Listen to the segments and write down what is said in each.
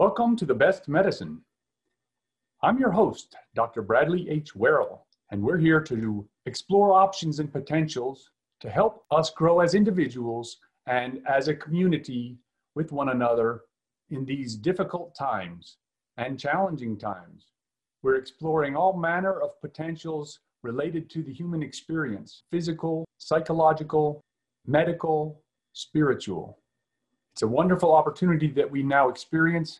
Welcome to The Best Medicine. I'm your host, Dr. Bradley H. Werrell, and we're here to explore options and potentials to help us grow as individuals and as a community with one another in these difficult times and challenging times. We're exploring all manner of potentials related to the human experience physical, psychological, medical, spiritual. It's a wonderful opportunity that we now experience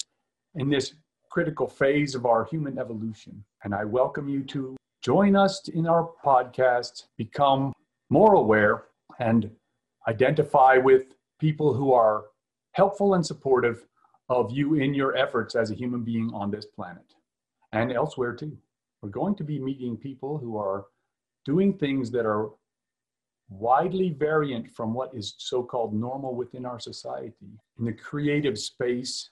in this critical phase of our human evolution. And I welcome you to join us in our podcast, become more aware, and identify with people who are helpful and supportive of you in your efforts as a human being on this planet and elsewhere too. We're going to be meeting people who are doing things that are widely variant from what is so called normal within our society. In the creative space,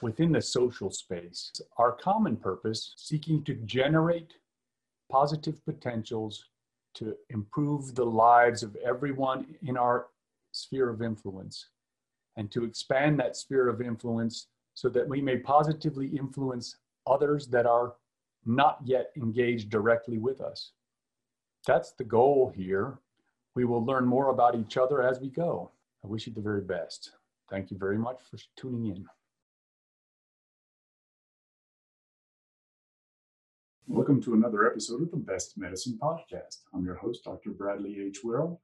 within the social space, our common purpose seeking to generate positive potentials to improve the lives of everyone in our sphere of influence and to expand that sphere of influence so that we may positively influence others that are not yet engaged directly with us. That's the goal here. We will learn more about each other as we go. I wish you the very best. Thank you very much for tuning in. Welcome to another episode of the Best Medicine Podcast. I'm your host, Dr. Bradley H. Werrell.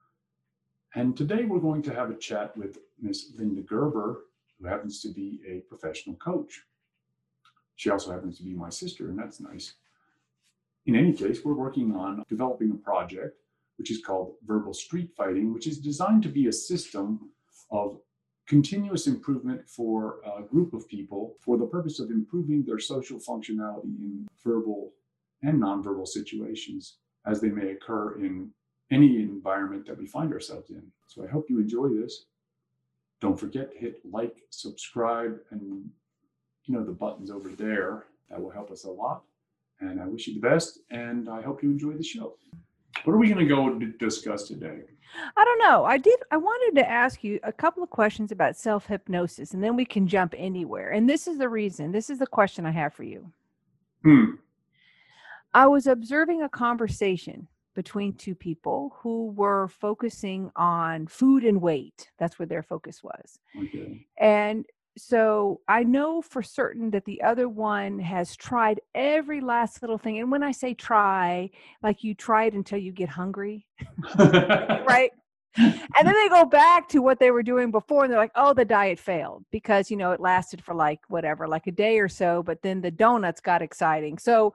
And today we're going to have a chat with Ms. Linda Gerber, who happens to be a professional coach. She also happens to be my sister, and that's nice. In any case, we're working on developing a project which is called Verbal Street Fighting, which is designed to be a system of continuous improvement for a group of people for the purpose of improving their social functionality in verbal and nonverbal situations as they may occur in any environment that we find ourselves in. So I hope you enjoy this. Don't forget to hit like, subscribe, and you know the buttons over there. That will help us a lot. And I wish you the best, and I hope you enjoy the show. What are we going to go discuss today? I don't know. I did. I wanted to ask you a couple of questions about self hypnosis, and then we can jump anywhere. And this is the reason. This is the question I have for you. Hmm. I was observing a conversation between two people who were focusing on food and weight. That's where their focus was. Okay. And so I know for certain that the other one has tried every last little thing. And when I say try, like you try it until you get hungry, right? And then they go back to what they were doing before and they're like oh the diet failed because you know it lasted for like whatever like a day or so but then the donuts got exciting. So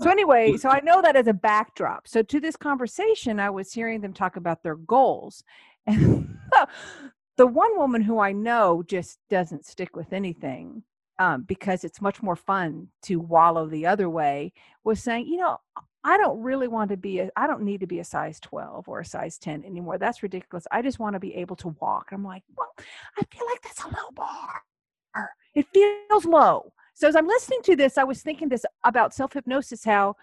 so anyway so i know that as a backdrop. So to this conversation i was hearing them talk about their goals. And the one woman who i know just doesn't stick with anything um, because it's much more fun to wallow the other way was saying you know I don't really want to be a, I don't need to be a size 12 or a size 10 anymore. That's ridiculous. I just want to be able to walk. I'm like, well, I feel like that's a low bar. It feels low. So as I'm listening to this, I was thinking this about self-hypnosis, how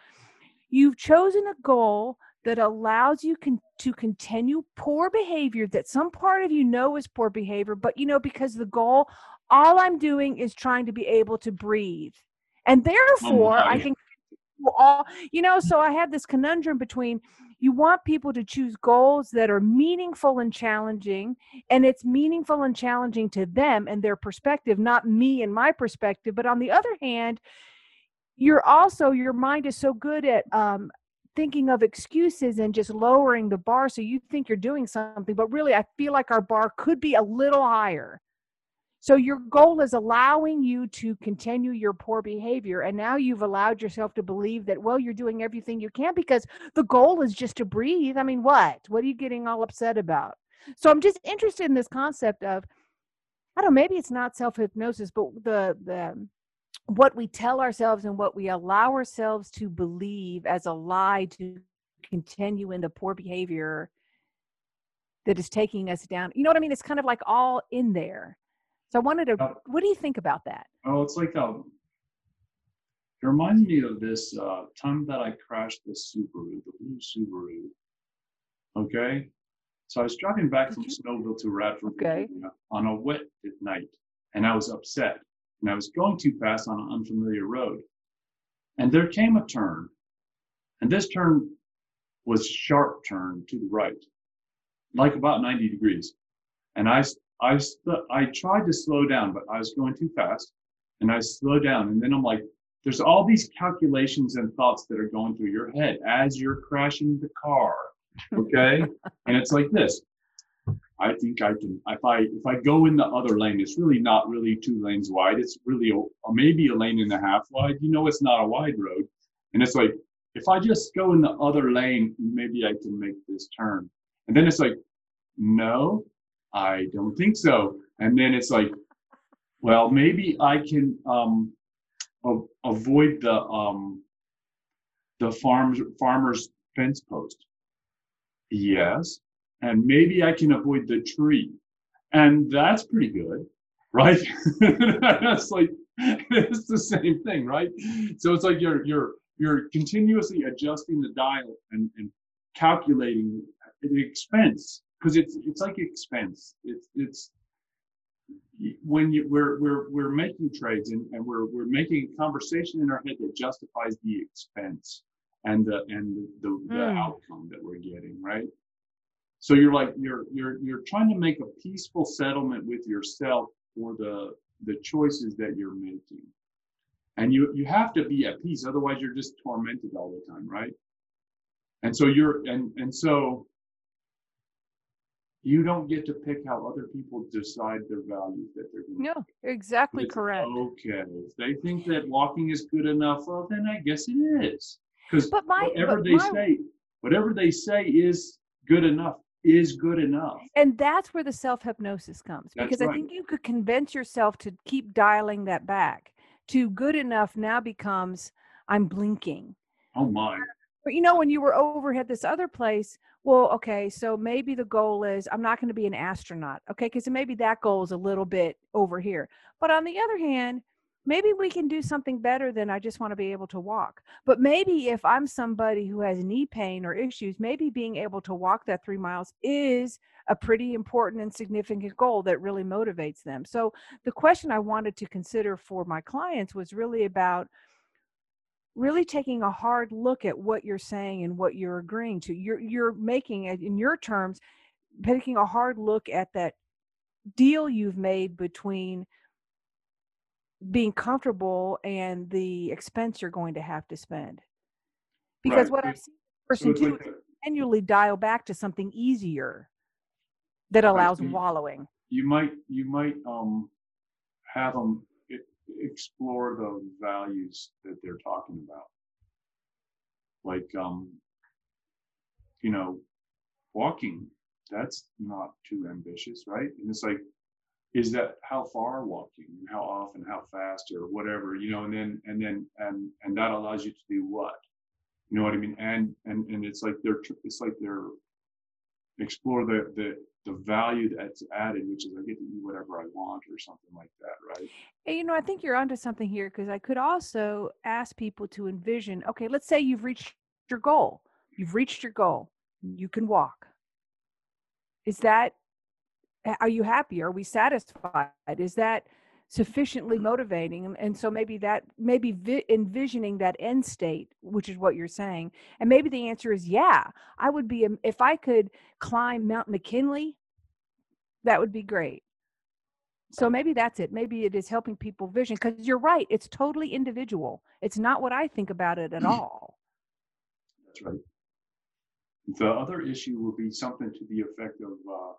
you've chosen a goal that allows you con- to continue poor behavior that some part of you know is poor behavior, but you know, because the goal, all I'm doing is trying to be able to breathe. And oh therefore, oh I can all you know so i had this conundrum between you want people to choose goals that are meaningful and challenging and it's meaningful and challenging to them and their perspective not me and my perspective but on the other hand you're also your mind is so good at um, thinking of excuses and just lowering the bar so you think you're doing something but really i feel like our bar could be a little higher so your goal is allowing you to continue your poor behavior. And now you've allowed yourself to believe that, well, you're doing everything you can because the goal is just to breathe. I mean, what? What are you getting all upset about? So I'm just interested in this concept of, I don't know, maybe it's not self hypnosis, but the, the, what we tell ourselves and what we allow ourselves to believe as a lie to continue in the poor behavior that is taking us down. You know what I mean? It's kind of like all in there. So I wanted to, uh, what do you think about that? Oh, it's like a, um, it reminds me of this uh, time that I crashed the Subaru, the blue Subaru. Okay. So I was driving back from? Snowville to Radford okay. on a wet night and I was upset and I was going too fast on an unfamiliar road. And there came a turn, and this turn was sharp turn to the right, like about 90 degrees. And I, I, I tried to slow down, but I was going too fast, and I slowed down. And then I'm like, there's all these calculations and thoughts that are going through your head as you're crashing the car. Okay, and it's like this. I think I can if I if I go in the other lane, it's really not really two lanes wide. It's really a, maybe a lane and a half wide. You know, it's not a wide road, and it's like if I just go in the other lane, maybe I can make this turn. And then it's like, no, I don't think so. And then it's like, well, maybe I can um, a- avoid the um, the farms farmer's fence post. Yes, and maybe I can avoid the tree. And that's pretty good, right? that's like it's the same thing, right? So it's like you're you're you're continuously adjusting the dial and, and calculating the expense because it's it's like expense. It's it's when you we're we're we're making trades and, and we're we're making a conversation in our head that justifies the expense and the and the, the, mm. outcome that we're getting, right? So you're like you're you're you're trying to make a peaceful settlement with yourself for the the choices that you're making. And you you have to be at peace, otherwise you're just tormented all the time, right? And so you're and and so you don't get to pick how other people decide their values that they're going. No, exactly it's correct. Okay, if they think that walking is good enough, well, then I guess it is. Because whatever they my, say, whatever they say is good enough is good enough. And that's where the self hypnosis comes that's because right. I think you could convince yourself to keep dialing that back to good enough now becomes I'm blinking. Oh my. But you know, when you were over at this other place, well, okay, so maybe the goal is I'm not going to be an astronaut, okay? Because maybe that goal is a little bit over here. But on the other hand, maybe we can do something better than I just want to be able to walk. But maybe if I'm somebody who has knee pain or issues, maybe being able to walk that three miles is a pretty important and significant goal that really motivates them. So the question I wanted to consider for my clients was really about really taking a hard look at what you're saying and what you're agreeing to. You're you're making it in your terms, taking a hard look at that deal you've made between being comfortable and the expense you're going to have to spend. Because right. what I've seen person so do like is annually dial back to something easier that allows right. wallowing. You might you might um have them explore the values that they're talking about. Like um you know, walking, that's not too ambitious, right? And it's like is that how far walking and how often how fast or whatever you know and then and then and and that allows you to do what you know what i mean and and and it's like they're it's like they're explore the the the value that's added which is i get to eat whatever i want or something like that right? You know i think you're onto something here because i could also ask people to envision okay let's say you've reached your goal. You've reached your goal. You can walk. Is that are you happy? Are we satisfied? Is that sufficiently motivating and so maybe that maybe vi- envisioning that end state which is what you're saying and maybe the answer is yeah i would be if i could climb mount mckinley that would be great. So maybe that's it. Maybe it is helping people vision because you're right it's totally individual. It's not what i think about it at all. That's right. The other issue will be something to the effect of uh,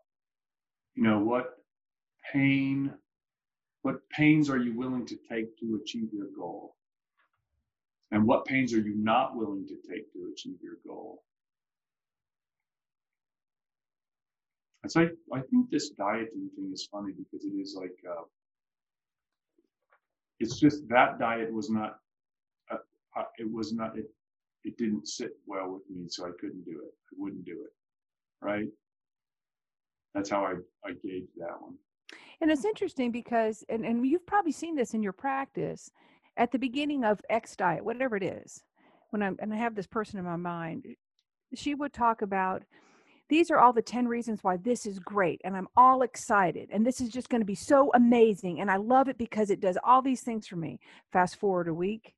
you know what pain what pains are you willing to take to achieve your goal? And what pains are you not willing to take to achieve your goal? And so I, I think this dieting thing is funny because it is like uh, it's just that diet was not uh, uh, it was not it, it didn't sit well with me so i couldn't do it. I wouldn't do it. Right? That's how I, I gauge that one. And it's interesting because, and, and you've probably seen this in your practice at the beginning of X diet, whatever it is, when I'm, and I have this person in my mind, she would talk about these are all the 10 reasons why this is great and i'm all excited and this is just going to be so amazing and i love it because it does all these things for me. Fast forward a week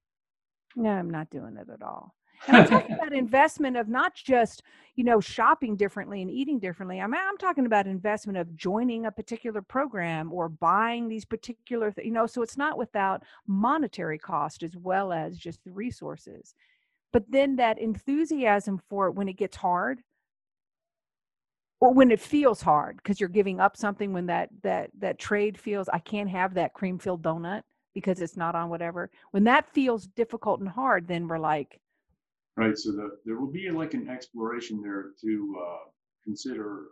no i'm not doing it at all and I'm talking about investment of not just, you know, shopping differently and eating differently. I'm, I'm talking about investment of joining a particular program or buying these particular, th- you know, so it's not without monetary cost as well as just the resources. But then that enthusiasm for it when it gets hard or when it feels hard because you're giving up something when that that that trade feels I can't have that cream filled donut because it's not on whatever. When that feels difficult and hard, then we're like, right? So the, there will be like an exploration there to uh, consider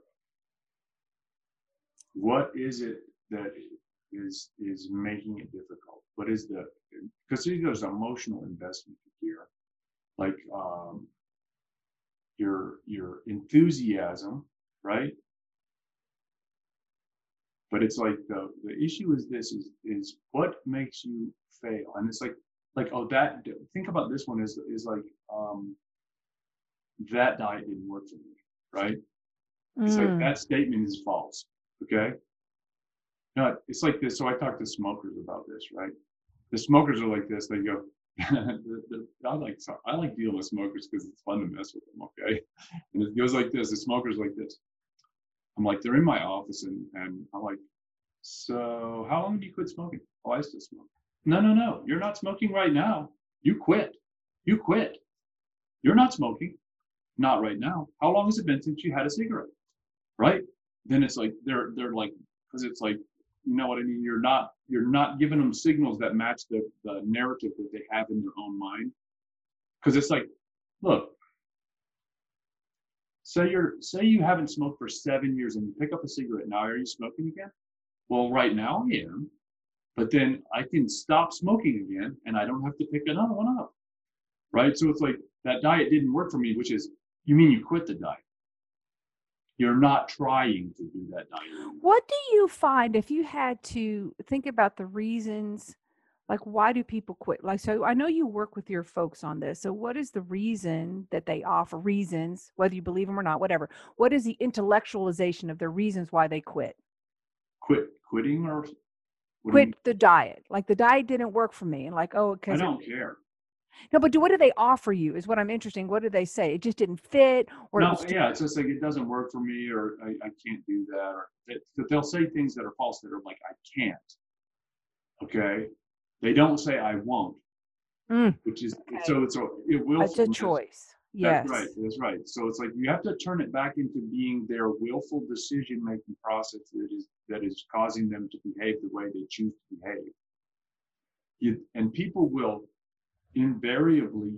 what is it that is is making it difficult. What is the because there's emotional investment here, like um, your your enthusiasm, right? But it's like the the issue is this is is what makes you fail, and it's like like oh that think about this one is is like um that diet didn't work for me right it's like mm, that statement is false okay no it's like this so i talk to smokers about this right the smokers are like this they go the, the, I like I like dealing with smokers because it's fun to mess with them. Okay, and it goes like this: the smokers like this. I'm like they're in my office and and I'm like, so how long did you quit smoking? Oh, I still smoke. No, no, no. You're not smoking right now. You quit. You quit. You're not smoking. Not right now. How long has it been since you had a cigarette? Right? Then it's like they're they're like because it's like you know what I mean. You're not you're not giving them signals that match the the narrative that they have in their own mind. Because it's like, look, say you're say you haven't smoked for seven years and you pick up a cigarette now. Are you smoking again? Well, right now I am but then I can stop smoking again and I don't have to pick another one up. Right? So it's like that diet didn't work for me, which is you mean you quit the diet. You're not trying to do that diet. anymore. what do you find if you had to think about the reasons like why do people quit like so i know you work with your folks on this so what is the reason that they offer reasons whether you believe them or not whatever what is the intellectualization of the reasons why they quit Quit quitting or what do you quit the diet like the diet didn't work for me and like oh because I don't care. No but do, what do they offer you is what i'm interested in what do they say it just didn't fit or No, was too, yeah, it's just like it doesn't work for me or I, I can't do that or it, but they'll say things that are false that are like I can't. Okay. They don't say I won't, Mm, which is Okay. so it's a it will it's a choice yes That's right. That's right. So it's like you have to turn it back into being their willful decision making process that is that is causing them to behave the way they choose to behave. You, and people will invariably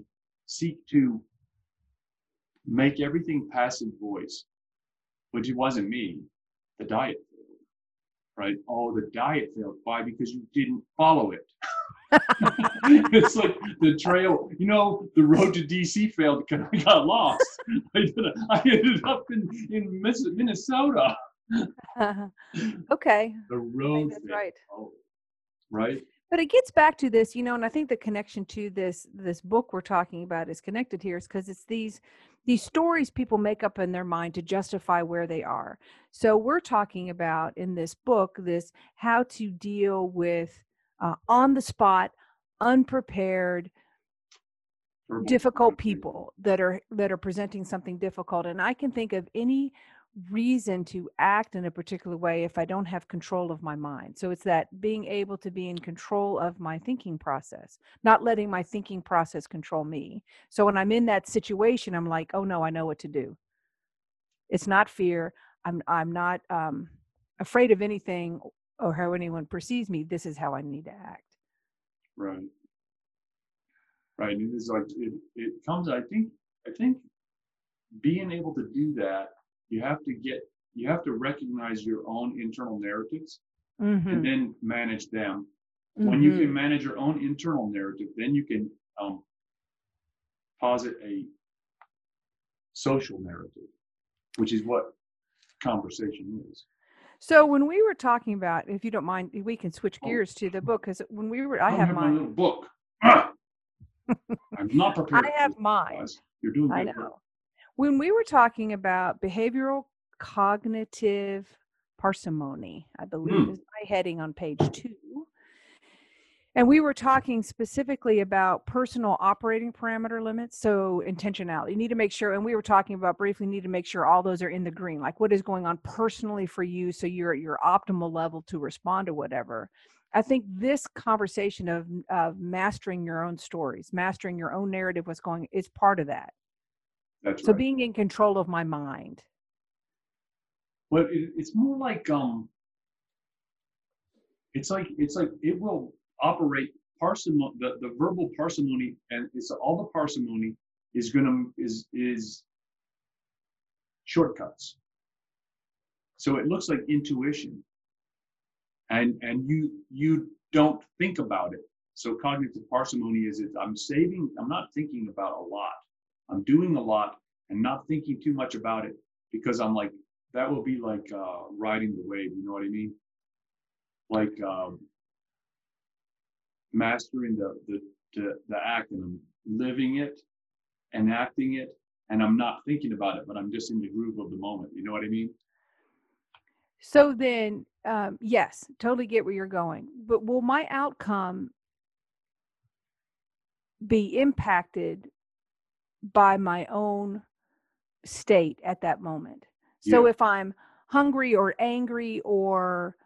seek to make everything passive voice, which it wasn't me. The diet failed, right? Oh, the diet failed. Why? Because you didn't follow it. it's like the trail, you know, the road to DC failed because I got lost. I, did a, I ended up in, in Minnesota. okay The road that's failed. right Oh, right? But it gets back to this you know and i think the connection to this this book we're talking about is connected here is because it's these these stories people make up in their mind to justify where they are. So we're talking about in this book this how to deal with uh, on the spot unprepared difficult people that are that are presenting something difficult and i can think of any reason to act in a particular way if i don't have control of my mind. So it's that being able to be in control of my thinking process not letting my thinking process control me. So when i'm in that situation i'm like oh no i know what to do. It's not fear. I'm i'm not um afraid of anything or how anyone perceives me. This is how i need to act. Right. Right. It is like it, it comes, I think, I think being able to do that, you have to get you have to recognize your own internal narratives Mhm, and then manage them. When you mhm. can manage your own internal narrative, then you can um, posit a social narrative, which is what conversation is. So when we were talking about, if you don't mind, we can switch Oh. gears to the book because when we were, I don't have my mine. little book. I'm not prepared. I have mine. You're doing good I good work. When we were talking about behavioral cognitive parsimony, I believe Hmm. is my heading on page two. And we were talking specifically about personal operating parameter limits. So intentionality. You need to make sure, and we were talking about briefly, need to make sure all those are in the green. Like what is going on personally for you so you're at your optimal level to respond to whatever. I think this conversation of of mastering your own stories, mastering your own narrative, what's going is part of that. That's So right. being in control of my mind. But it, it's more like um, it's like it's like it will operate parsimony. The, the verbal parsimony and it's all the parsimony is gonna is is shortcuts. So it looks like intuition, and and you you don't think about it. So cognitive parsimony is it I'm saving. I'm not thinking about a lot. I'm doing a lot and not thinking too much about it because I'm like that will be like uh, riding the wave. You know what I mean? Like um, mastering the, the the the act, and I'm living it, and acting it, and I'm not thinking about it, but I'm just in the groove of the moment. You know what I mean? So then, um, yes, totally get where you're going. But will my outcome be impacted by my own state at that moment? So Yeah. if I'm hungry or angry or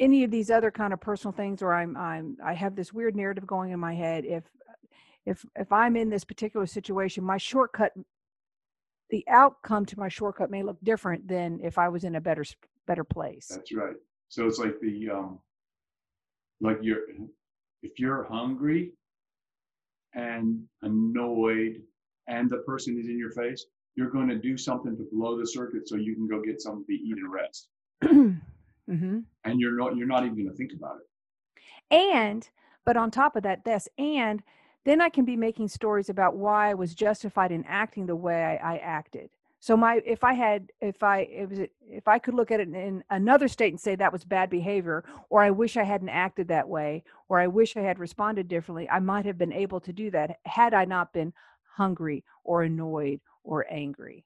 any of these other kind of personal things or I'm I'm I have this weird narrative going in my head if if if I'm in this particular situation my shortcut the outcome to my shortcut may look different than if I was in a better better place. That's right. So it's like the um, like you're if you're hungry and annoyed, and the person is in your face, you're going to do something to blow the circuit so you can go get something to eat and rest, hmm and you're not you're not even going to think about it. And, but on top of that, this, and then I can be making stories about why I was justified in acting the way I, I acted. So my, if I had, if I, it was, if I could look at it in another state and say that was bad behavior, or I wish I hadn't acted that way, or I wish I had responded differently, I might have been able to do that had I not been hungry or annoyed or angry.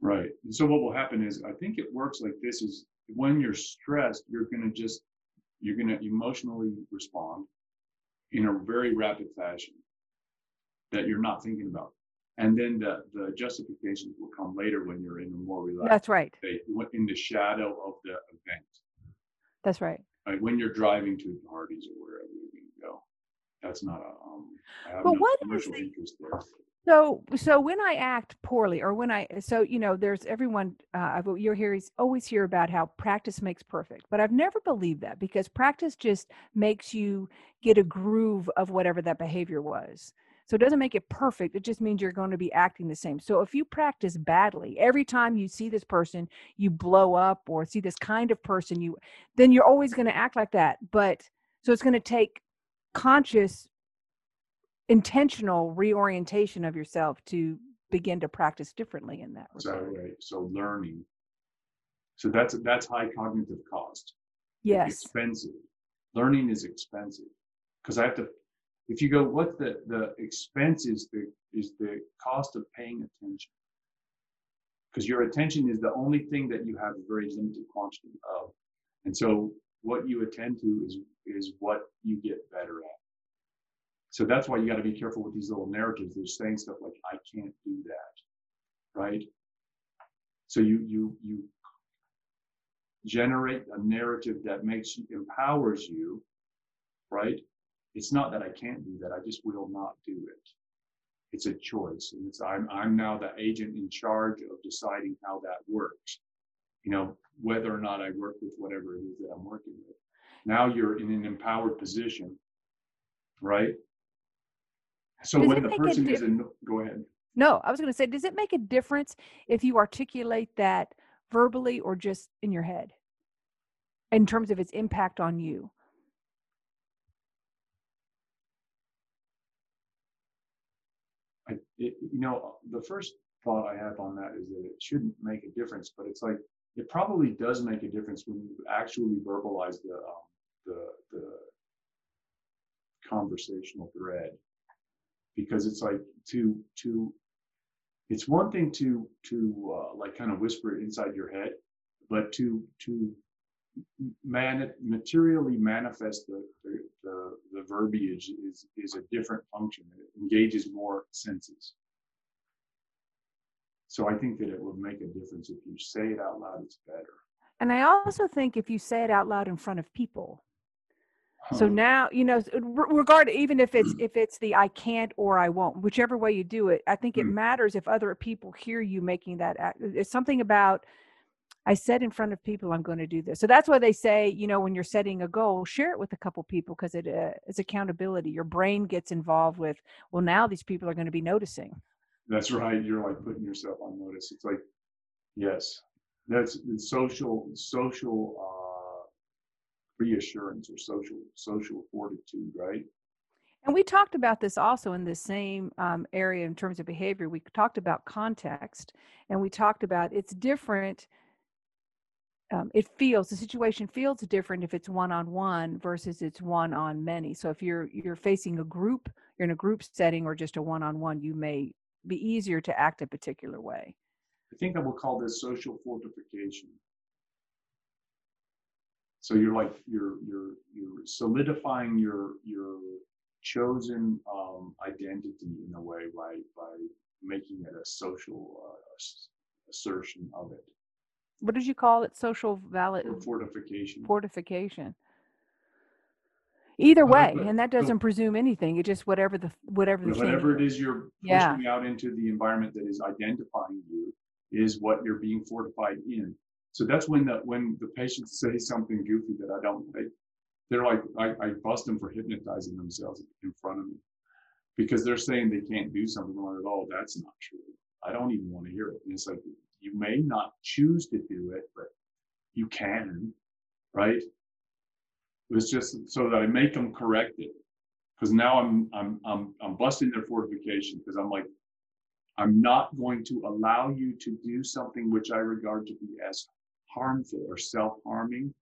Right. And so what will happen is I think it works like this is when you're stressed, you're going to just you're going to emotionally respond in a very rapid fashion that you're not thinking about. And then the, the justifications will come later when you're in a more relaxed That's right. state, in the shadow of the event. That's right. Like when you're driving to parties or wherever you're going to go. That's not a, um, But no what is the-. So, so when I act poorly, or when I, so you know, there's everyone. Uh, you're here. Always hear about how practice makes perfect, but I've never believed that because practice just makes you get a groove of whatever that behavior was. So it doesn't make it perfect. It just means you're going to be acting the same. So if you practice badly, every time you see this person, you blow up, or see this kind of person, you then you're always going to act like that. But so it's going to take conscious intentional reorientation of yourself to begin to practice differently in that So, regard. right. So learning. So that's that's high cognitive cost. It's Yes. expensive. Learning is expensive because I have to. If you go, what the the expense is the is the cost of paying attention. Because your attention is the only thing that you have a very limited quantity of, and so what you attend to is is what you get better at. So that's why you got to be careful with these little narratives. They're saying stuff like "I can't do that," right? So you you you generate a narrative that makes you empowers you, right? It's not that I can't do that, I just will not do it. It's a choice. And it's I'm I'm now the agent in charge of deciding how that works. You know, whether or not I work with whatever it is that I'm working with. Now you're in an empowered position, right? So Does when the person is diff- in go ahead. No, I was going to say, does it make a difference if you articulate that verbally or just in your head in terms of its impact on you? I, it, you know, the first thought I have on that is that it shouldn't make a difference, but it's like it probably does make a difference when you actually verbalize the um, the the conversational thread, because it's like to to it's one thing to to uh, like kind of whisper it inside your head, but to to man materially manifest the, the the, the verbiage is is a different function. It engages more senses. So I think that it would make a difference if you say it out loud. It's better. And I also think if you say it out loud in front of people, so now, you know, regard even if it's if it's the I can't or I won't, whichever way you do it, I think it mm. matters if other people hear you making that act. It's something about I said in front of people I'm going to do this. So that's why they say, you know, when you're setting a goal, share it with a couple people because it uh, is accountability. Your brain gets involved with, well, now these people are going to be noticing. That's right. You're like putting yourself on notice. It's like, yes, that's social social. Uh, reassurance or social social fortitude, right? And we talked about this also in the same um, area in terms of behavior. We talked about context, and we talked about it's different. Um, it feels the situation feels different if it's one on one versus it's one on many. So if you're you're facing a group, you're in a group setting or just a one on one, you may be easier to act a particular way. I think I will call this social fortification. So you're like you're you're you're solidifying your your chosen um, identity in a way by by making it a social uh, assertion of it. What did you call it? Social valid fortification. Fortification. Either way, and that doesn't presume anything. It's just whatever the whatever the whatever it is you're pushing yeah. out into the environment that is identifying you is what you're being fortified in. So that's when the when the patients say something goofy that I don't like, they're like I, I bust them for hypnotizing themselves in front of me because they're saying they can't do something. Like, oh, that's not true. I don't even want to hear it. And it's like you may not choose to do it, but you can, right? It's just so that I make them correct it because now I'm I'm I'm I'm busting their fortification because I'm like I'm not going to allow you to do something which I regard to be as harmful or self-harming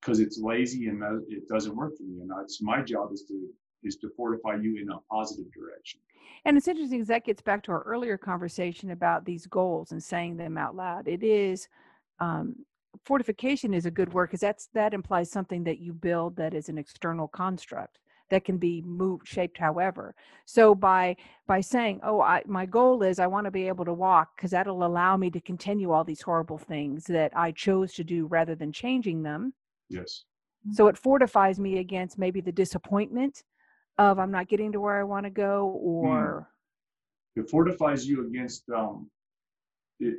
because it's lazy and it doesn't work for me. And that's my job is to is to fortify you in a positive direction. And it's interesting because that gets back to our earlier conversation about these goals and saying them out loud. It is um, fortification is a good word because that's that implies something that you build that is an external construct that can be moved shaped however so by by saying oh I, my goal is i want to be able to walk because that'll allow me to continue all these horrible things that i chose to do rather than changing them yes so it fortifies me against maybe the disappointment of i'm not getting to where i want to go hmm. or mm. it fortifies you against um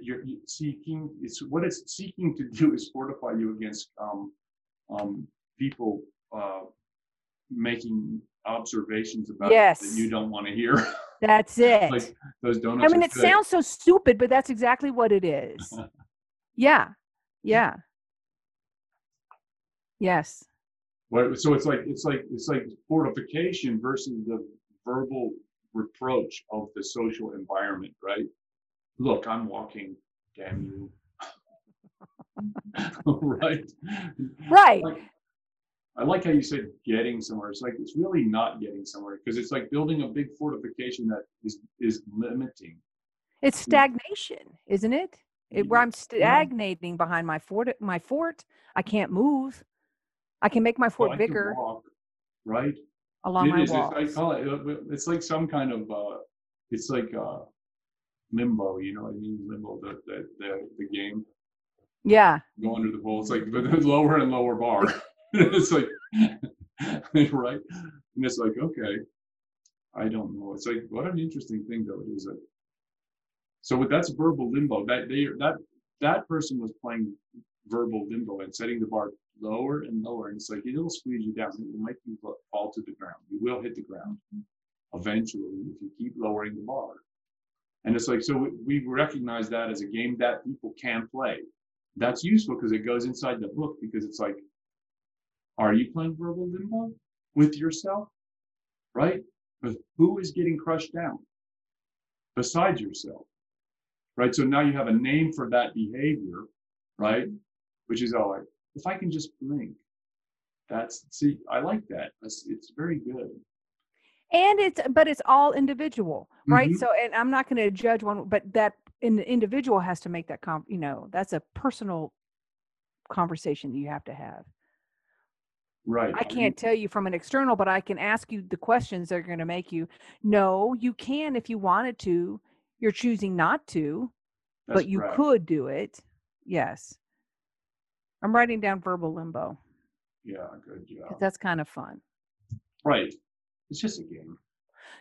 you're seeking it's what it's seeking to do is fortify you against um um people uh making observations about yes. that you don't want to hear. That's it. like those donuts. I mean, it good. sounds so stupid, but that's exactly what it is. yeah. Yeah. Yes. Well, so it's like it's like it's like fortification versus the verbal reproach of the social environment, right? Look, I'm walking. Damn you. right. Right. Like, I like how you said getting somewhere. It's like it's really not getting somewhere because it's like building a big fortification that is is limiting. It's stagnation, isn't it? it where I'm stagnating yeah. behind my fort. My fort. I can't move. I can make my fort well, bigger. Walk, right. Along it my is, walls. I call it. It's like some kind of. uh It's like uh limbo. You know what I mean? Limbo. The the the, the game. Yeah. Go under the pole. It's like the lower and lower bar. it's like, right? And it's like, okay, I don't know. It's like, what an interesting thing though it is. That, so with that's verbal limbo. That they that that person was playing verbal limbo and setting the bar lower and lower. And it's like it'll squeeze you down. It might make you fall to the ground. You will hit the ground eventually if you keep lowering the bar. And it's like so we recognize that as a game that people can play. That's useful because it goes inside the book because it's like are you playing verbal limbo with yourself? Right? But who is getting crushed down besides yourself? Right? So now you have a name for that behavior, right? Which is, oh, if I can just blink, that's, see, I like that. It's very good. And it's but it's all individual right Mhm. so and i'm not going to judge one but that an individual has to make that com you know that's a personal conversation that you have to have Right. i can't tell you from an external but i can ask you the questions that are going to make you no you can if you wanted to you're choosing not to That's but you correct. could do it yes i'm writing down verbal limbo Yeah, good job. that's kind of fun Right. It's just a game.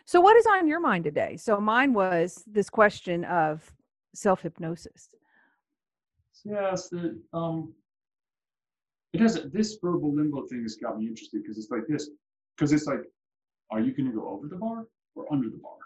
So, what is on your mind today? So, mine was this question of self hypnosis. Yes, the um, it doesn't. This verbal limbo thing has got me interested because it's like this. Because it's like, are you going to go over the bar or under the bar?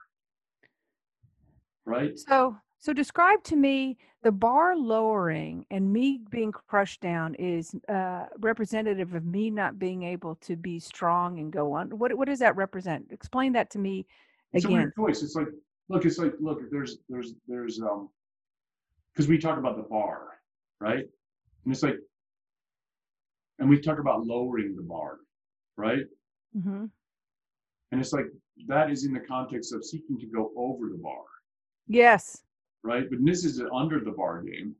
Right. So, so describe to me the bar lowering and me being crushed down is uh, representative of me not being able to be strong and go on. What what does that represent? Explain that to me again. It's a weird choice. It's like, look, it's like, look, there's, there's, there's, um, because we talk about the bar, right? And it's like, and we talk about lowering the bar, right? Mm-hmm. And it's like that is in the context of seeking to go over the bar, Yes. Right? But this is under the bar game.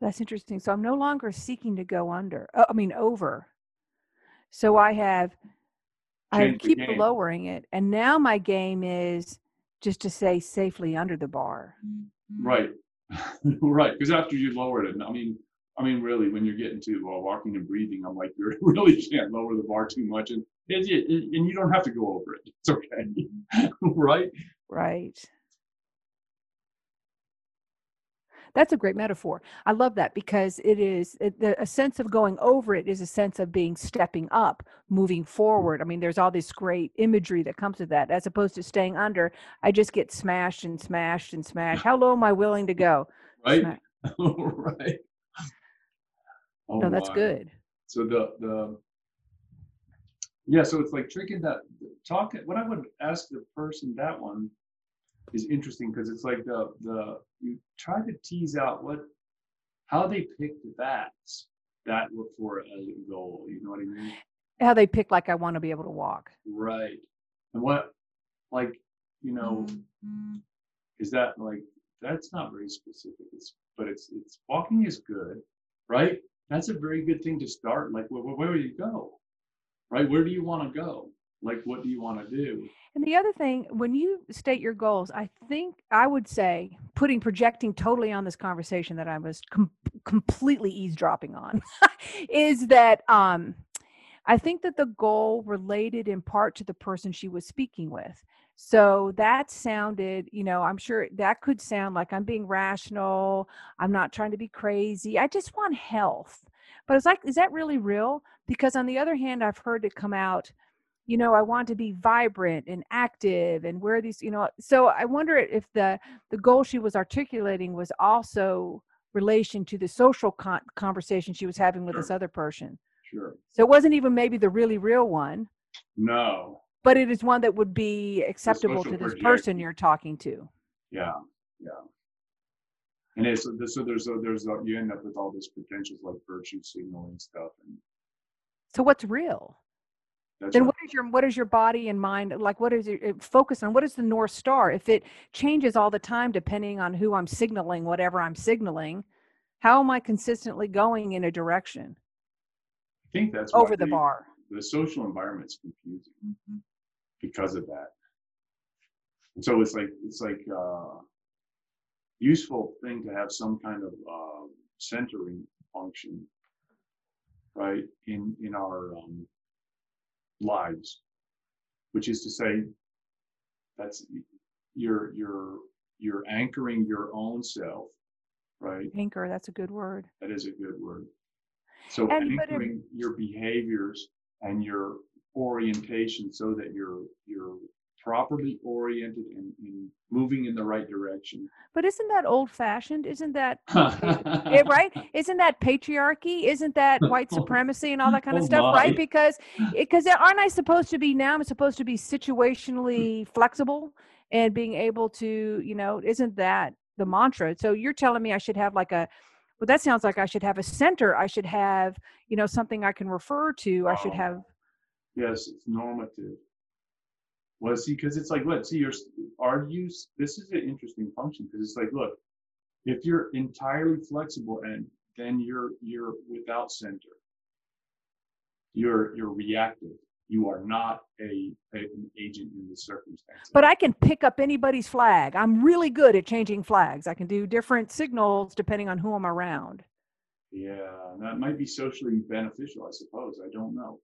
That's interesting. So I'm no longer seeking to go under. Oh, I mean over. So I have I Change the keep lowering it, and now my game is just to say safely under the bar. Mm-hmm. Right. right. Because after you lowered it, I mean, I mean, really, when you're getting to uh, walking and breathing, I'm like, you really can't lower the bar too much, and and you don't have to go over it. It's okay, right? Right. That's a great metaphor. I love that because it is it, the, a sense of going over it is a sense of being stepping up, moving forward. I mean, there's all this great imagery that comes with that, as opposed to staying under. I just get smashed and smashed and smashed. How low am I willing to go? Right. Right. Oh no, that's my. good. So the the yeah, so it's like tricking that talk. What I would ask the person that one is interesting because it's like the the you try to tease out what how they picked that that for a goal. You know what I mean? How they pick like I want to be able to walk. Right. And what like you know is that like that's not very specific. It's but it's it's walking is good, right? That's a very good thing to start. Like where, where do you go? Right? Where do you want to go? Like what do you want to do? And the other thing, when you state your goals, I think I would say putting projecting totally on this conversation that I was com- completely eavesdropping on is that um, I think that the goal related in part to the person she was speaking with. So that sounded, you know, I'm sure that could sound like I'm being rational. I'm not trying to be crazy. I just want health. But it's like, is that really real? Because on the other hand, I've heard it come out you know i want to be vibrant and active and wear these you know so i wonder if the the goal she was articulating was also relation to the social con- conversation she was having with this other person Sure. so it wasn't even maybe the really real one No. But it is one that would be acceptable to this person you're talking to. Yeah. Yeah. And it's so there's a, there's a, you end up with all this potentials like virtue signaling stuff and so what's real? Then right. what is your what is your body and mind like what is it focus on? What is the north star? If it changes all the time depending on who i'm signaling whatever i'm signaling how am i consistently going in a direction? I think that's over the we- bar. the social environment's confusing mm-hmm. Because of that. And so it's like it's like uh, useful thing to have some kind of uh, centering function, right, in in our um, lives, which is to say, that's you're you're you're anchoring your own self, right? anchor that's a good word That is a good word. So And- it- anchoring your behaviors and your orientation so that you're you're properly oriented and, and moving in the right direction. but isn't that old fashioned isn't that eh, right? Isn't that patriarchy? Isn't that white supremacy and all that kind of Oh stuff my. right? Because because aren't i supposed to be now i'm supposed to be situationally flexible and being able to you know isn't that the mantra? So you're telling me i should have like a well that sounds like i should have a center. I should have you know something i can refer to. I should have Yes, it's normative. Well, see, because it's like, look, see, your are you? This is an interesting function because it's like, look, if you're entirely flexible and then you're you're without center. You're you're reactive. You are not a, a an agent in the circumstance. But I can pick up anybody's flag. I'm really good at changing flags. I can do different signals depending on who I'm around. Yeah, that might be socially beneficial, I suppose. I don't know.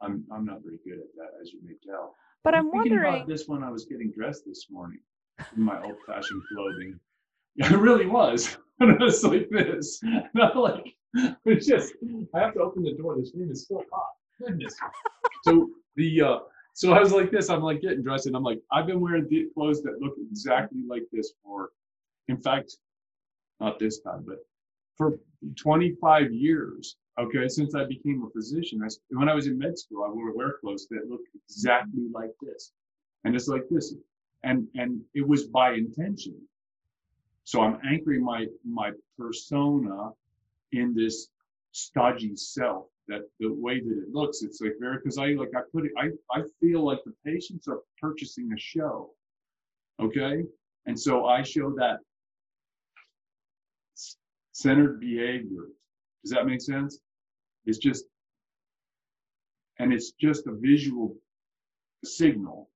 I'm I'm not very good at that, as you may tell. But I'm thinking wondering. about this when I was getting dressed this morning in my old-fashioned clothing. I really was. And I was like this. I'm like, it's just I have to open the door. This room is still hot. Goodness. so the uh so I was like this. I'm like getting dressed, and I'm like, I've been wearing the clothes that look exactly like this for, in fact, not this time, but for 25 years. Okay, since I became a physician, I, when I was in med school, I wore wear clothes that looked exactly like this, and it's like this, and and it was by intention. So I'm anchoring my my persona in this stodgy self. That the way that it looks, it's like very because I like I put it. I I feel like the patients are purchasing a show. Okay, and so I show that centered behavior. Does that make sense? It's just, and it's just a visual signal.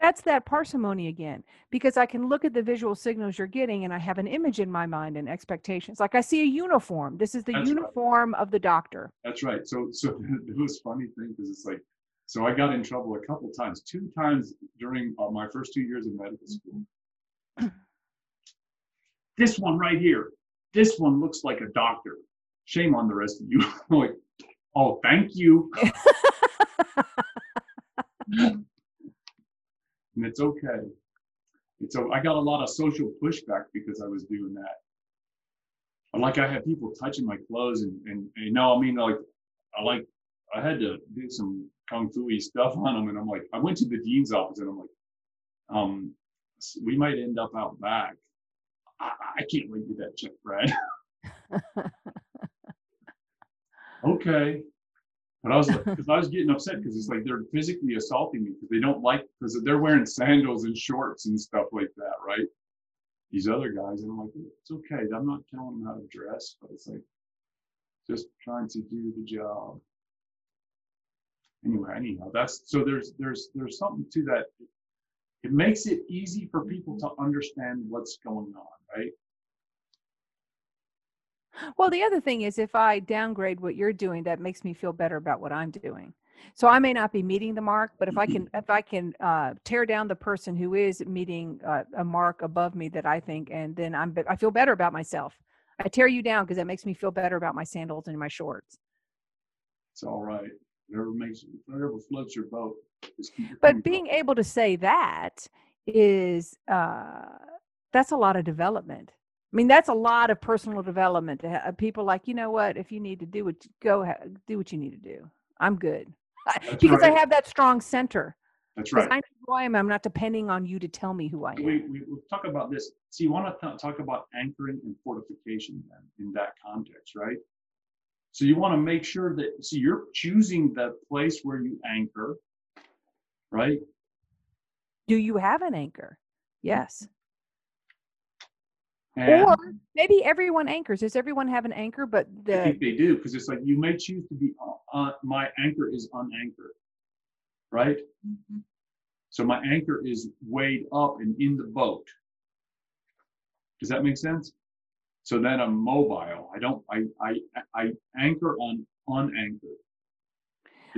That's that parsimony again, because I can look at the visual signals you're getting and I have an image in my mind and expectations. Like I see a uniform. This is the That's right. uniform of the doctor. That's right. So, so it was a funny thing because it's like, so I got in trouble a couple times, two times during uh, my first two years of medical school. this one right here, this one looks like a doctor. Shame on the rest of you. Like, oh, thank you. and it's okay. It's so I got a lot of social pushback because I was doing that. And like I had people touching my clothes and, and, and you know, I mean, like I like I had to do some kung fu stuff on them, and I'm like, I went to the dean's office and I'm like, um, we might end up out back. I, I can't wait to get that check, Brad. okay. But I was because I was getting upset because it's like they're physically assaulting me because they don't like because they're wearing sandals and shorts and stuff like that, right? These other guys, and I'm like, it's okay. I'm not telling them how to dress, but it's like just trying to do the job. Anyway, anyhow, that's so there's there's there's something to that. It makes it easy for people to understand what's going on, right? Well, the other thing is if I downgrade what you're doing, that makes me feel better about what I'm doing. So I may not be meeting the mark, but if I can if I can uh, tear down the person who is meeting uh, a mark above me that I think, and then I'm I feel better about myself. I tear you down because that makes me feel better about my sandals and my shorts. It's all right. Whatever makes whatever floats your boat. Just keep your But being able to say that is uh, that's a lot of development. I mean, that's a lot of personal development. To have uh, people like, you know what? If you need to do what, go ha- do what you need to do. I'm good That's because I have that strong center. That's right. I know who I am. I'm not depending on you to tell me who I am. we, we we'll talk about this. So you want to talk about anchoring and fortification then in that context, right? So you want to make sure that so you're choosing the place where you anchor, right? Do you have an anchor? Mm-hmm. Yes. And Or maybe everyone anchors. Does everyone have an anchor? But I think they do because it's like you may choose to be uh, my anchor is unanchored, right? So my anchor is weighed up and in the boat. Does that make sense? So then I'm mobile. I don't. I I I anchor on unanchored.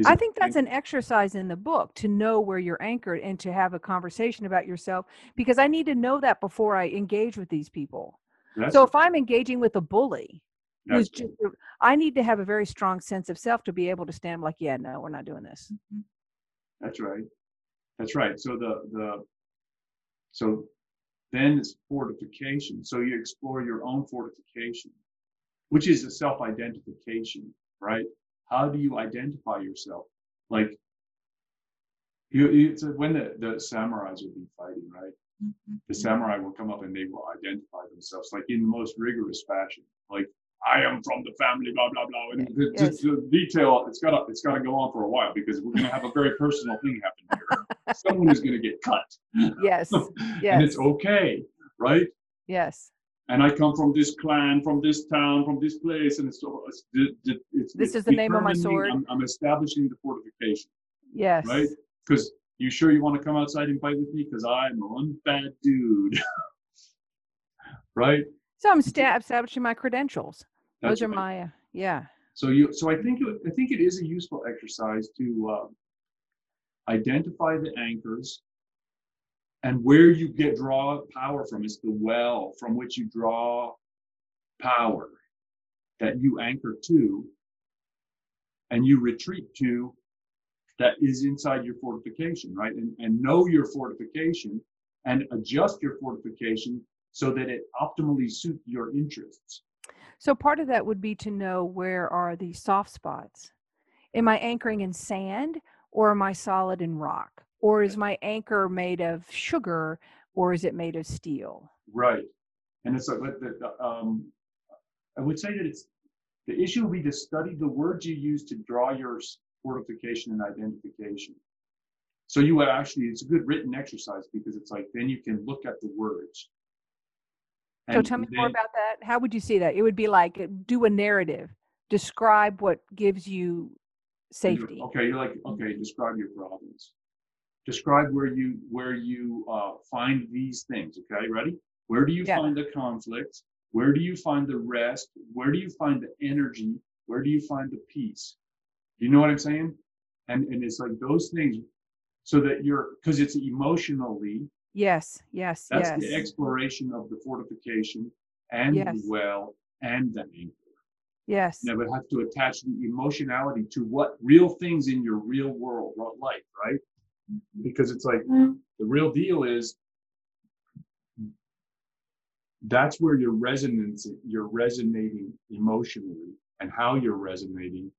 Is I think that's an exercise in the book to know where you're anchored and to have a conversation about yourself because I need to know that before I engage with these people. That's, So if I'm engaging with a bully who's just, a- I need to have a very strong sense of self to be able to stand like, yeah, no, we're not doing this. Mm-hmm. that's right. That's right. So the the so then it's fortification. So you explore your own fortification, which is a self-identification, right? How do you identify yourself? Like you, when the, the samurais would be fighting, right? Mm-hmm. The samurai will come up and they will identify themselves like in the most rigorous fashion. Like I am from the family, blah blah blah. And the, Yes. the, the detail it's gotta it's gotta go on for a while because we're gonna have a very personal thing happen here. Someone is gonna get cut. Yes. yes, and it's okay, right? Yes. And I come from this clan, from this town, from this place, and it's, it's, it's, it's This is the name of my sword. I'm, I'm establishing the fortification, Yes. right? Because you sure you want to come outside and fight with me? Because I'm one bad dude, right? So I'm sta- establishing my credentials. That's Those are right. my, uh, yeah. So you, so I think it, I think it is a useful exercise to uh, identify the anchors and where you get draw power from is the well from which you draw power that you anchor to and you retreat to that is inside your fortification, right? And, and know your fortification and adjust your fortification so that it optimally suit your interests. So part of that would be to know where are the soft spots. Am I anchoring in sand or am I solid in rock? Or is my anchor made of sugar or is it made of steel? Right. And it's like, the, the, um, I would say that it's the issue would be to study the words you use to draw your fortification and identification. So you would actually, it's a good written exercise because it's like then you can look at the words. So tell me more about that. How would you see that? It would be like uh, do a narrative, describe what gives you and you're- safety. Okay, you're like, okay, describe your problems. Describe where you where you uh, find these things. Okay, ready? Where do you Yeah. find the conflict? Where do you find the rest? Where do you find the energy? Where do you find the peace? You know what I'm saying? And and it's like those things, so that you're because it's emotionally Yes, yes, that's yes. the exploration of the fortification and Yes. the well and the anchor. yes. Now, would have to attach the emotionality to what real things in your real world, life, right? Because it's like Mm. the real deal is that's where your resonance, you're resonating emotionally and how you're resonating.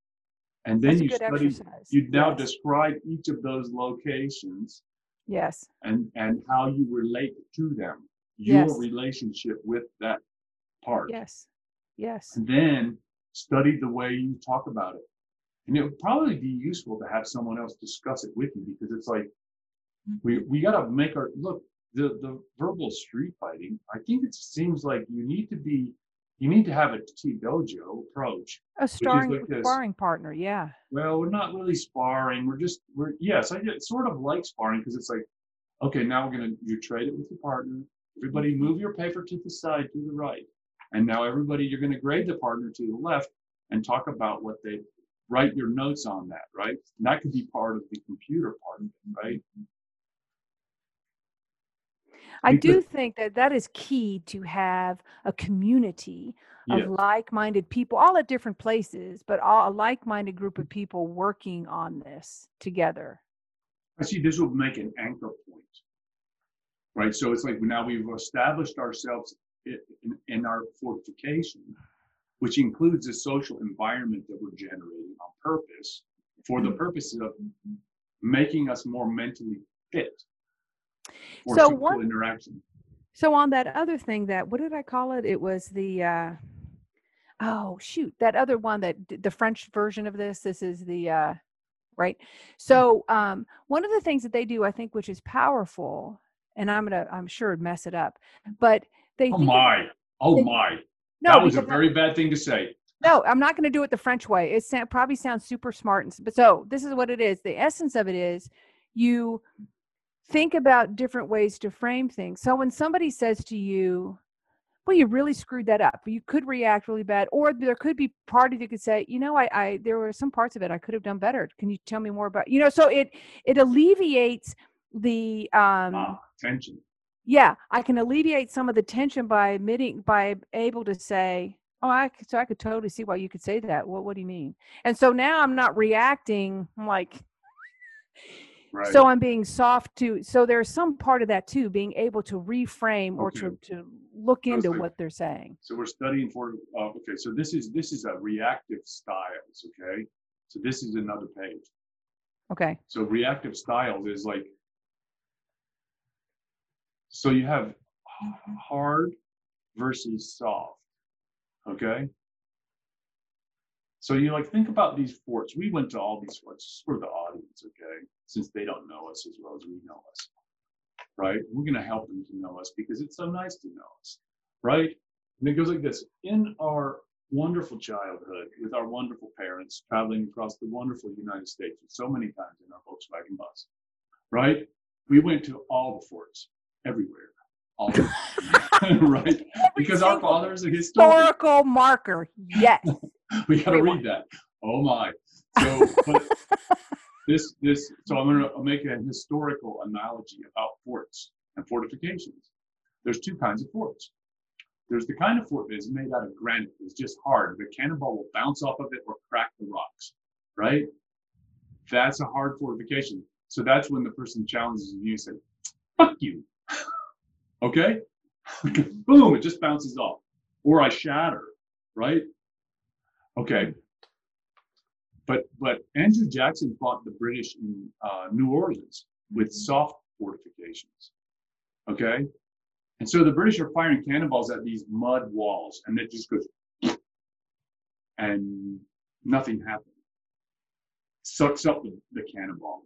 And then That's you study, exercise. you now yes. describe each of those locations yes. and, and how you relate to them, your Yes. relationship with that part Yes. Yes. and then study the way you talk about it. And it would probably be useful to have someone else discuss it with you because it's like mm-hmm. we we got to make our look the the verbal street fighting. I think it seems like you need to be you need to have a T dojo approach. A starring like sparring partner. Yeah. Well, we're not really sparring. We're just we're yes, I get sort of like sparring because it's like okay, now we're gonna you trade it with your partner. Everybody mm-hmm. move your paper to the side to the right. And now everybody, you're going to grade the partner to the left and talk about what they write your notes on that, right? And that could be part of the computer part of it, right? I do think that that is key to have a community of like-minded people, all at different places, but all a like-minded group of people working on this together. I see this will make an anchor point, right? So it's like now we've established ourselves in, in our fortification, which includes the social environment that we're generating on purpose for the purposes of making us more mentally fit for So one- interaction. So on that other thing that what did I call it? It was the uh oh shoot, that other one that the French version of this. This is the uh right. So um one of the things that they do I think which is powerful and I'm to I'm sure mess it up, but they Oh my! Oh they- my! No that was a very bad thing to say. No, I'm not going to do it the French way. It probably sounds super smart, and, but so this is what it is. The essence of it is you think about different ways to frame things. So when somebody says to you, "Well, you really screwed that up," you could react really bad, or there could be part of you could say, "You know, I, I there were some parts of it I could have done better. Can you tell me more about?" You know, so it it alleviates the um tension. Yeah i can alleviate some of the tension by admitting by able to say oh i could, so i could totally see why you could say that what, what do you mean and so now i'm not reacting I'm like Right. so i'm being soft to so there's some part of that too being able to reframe or to, to look into like- what they're saying So we're studying for, uh, okay, so this is, this is a reactive styles, okay? So this is another page. okay So reactive styles is like, so you have hard versus soft, okay? So you like think about these forts. We went to all these forts for the audience, okay? Since they don't know us as well as we know us, right? We're gonna help them to know us because it's so nice to know us, right? And it goes like this: in our wonderful childhood with our wonderful parents traveling across the wonderful United States so many times in our Volkswagen bus, right? We went to all the forts everywhere. All right? Because our father is a historian. Historical marker. Yes. we got to read that. Oh my. So, but this, this, so I'm going to make a historical analogy about forts and fortifications. There's two kinds of forts. There's the kind of fort that is made out of granite. It's just hard. The cannonball will bounce off of it or crack the rocks, right? That's a hard fortification. So that's when the person challenges you and you say, fuck you. Okay? Boom, it just bounces off. Or I shatter, right? Okay. But but Andrew Jackson fought the British in uh, New Orleans with soft fortifications. Okay. And so the British are firing cannonballs at these mud walls, and it just goes, and nothing happens. Sucks up the, the cannonball.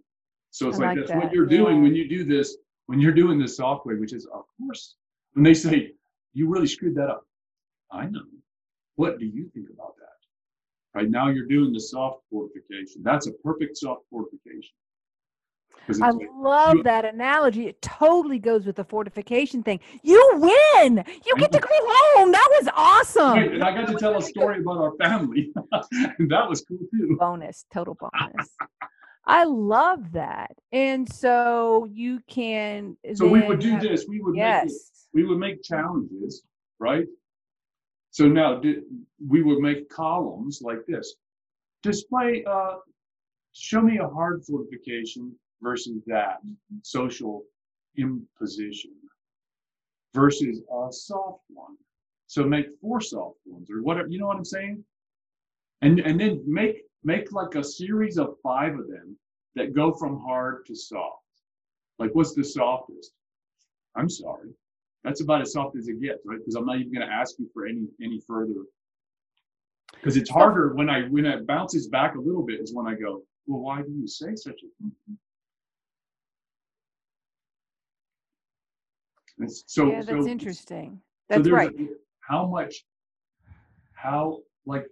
So it's like, like that's that, what you're doing yeah. when you do this, when you're doing this software, which is, of course, when they say, you really screwed that up. I know. What do you think about that? Right now, you're doing the soft fortification. That's a perfect soft fortification. I like, love you- that analogy. It totally goes with the fortification thing. You win. You get to go home. That was awesome. Wait, and I got to tell a story about our family. that was cool too. bonus, total bonus. I love that. And so you can. So we would do have- this. We would make it, Yes. we would make challenges, right? So now we would make columns like this. Display, uh, show me a hard fortification versus that social imposition versus a soft one. So make four soft ones or whatever, you know what I'm saying? And, and then make, make like a series of five of them that go from hard to soft. Like what's the softest? I'm sorry. That's about as soft as it gets, right? Because I'm not even going to ask you for any any further. Because it's harder when I when it bounces back a little bit is when I go, well, why do you say such a thing? It's- so yeah, that's so- interesting. so That's there's right. a- how much? How like?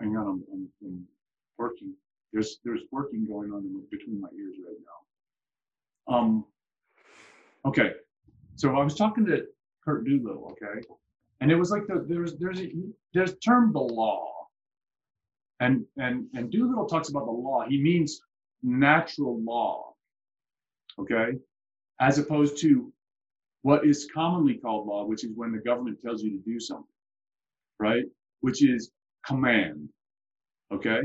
Hang on, I'm, I'm, I'm working. There's there's working going on between my ears right now. Um. Okay, so I was talking to Curt Doolittle, okay, and it was like the, there's there's a there's term the law, and and and Doolittle talks about the law. He means natural law, okay, as opposed to what is commonly called law, which is when the government tells you to do something, right? Which is command, okay?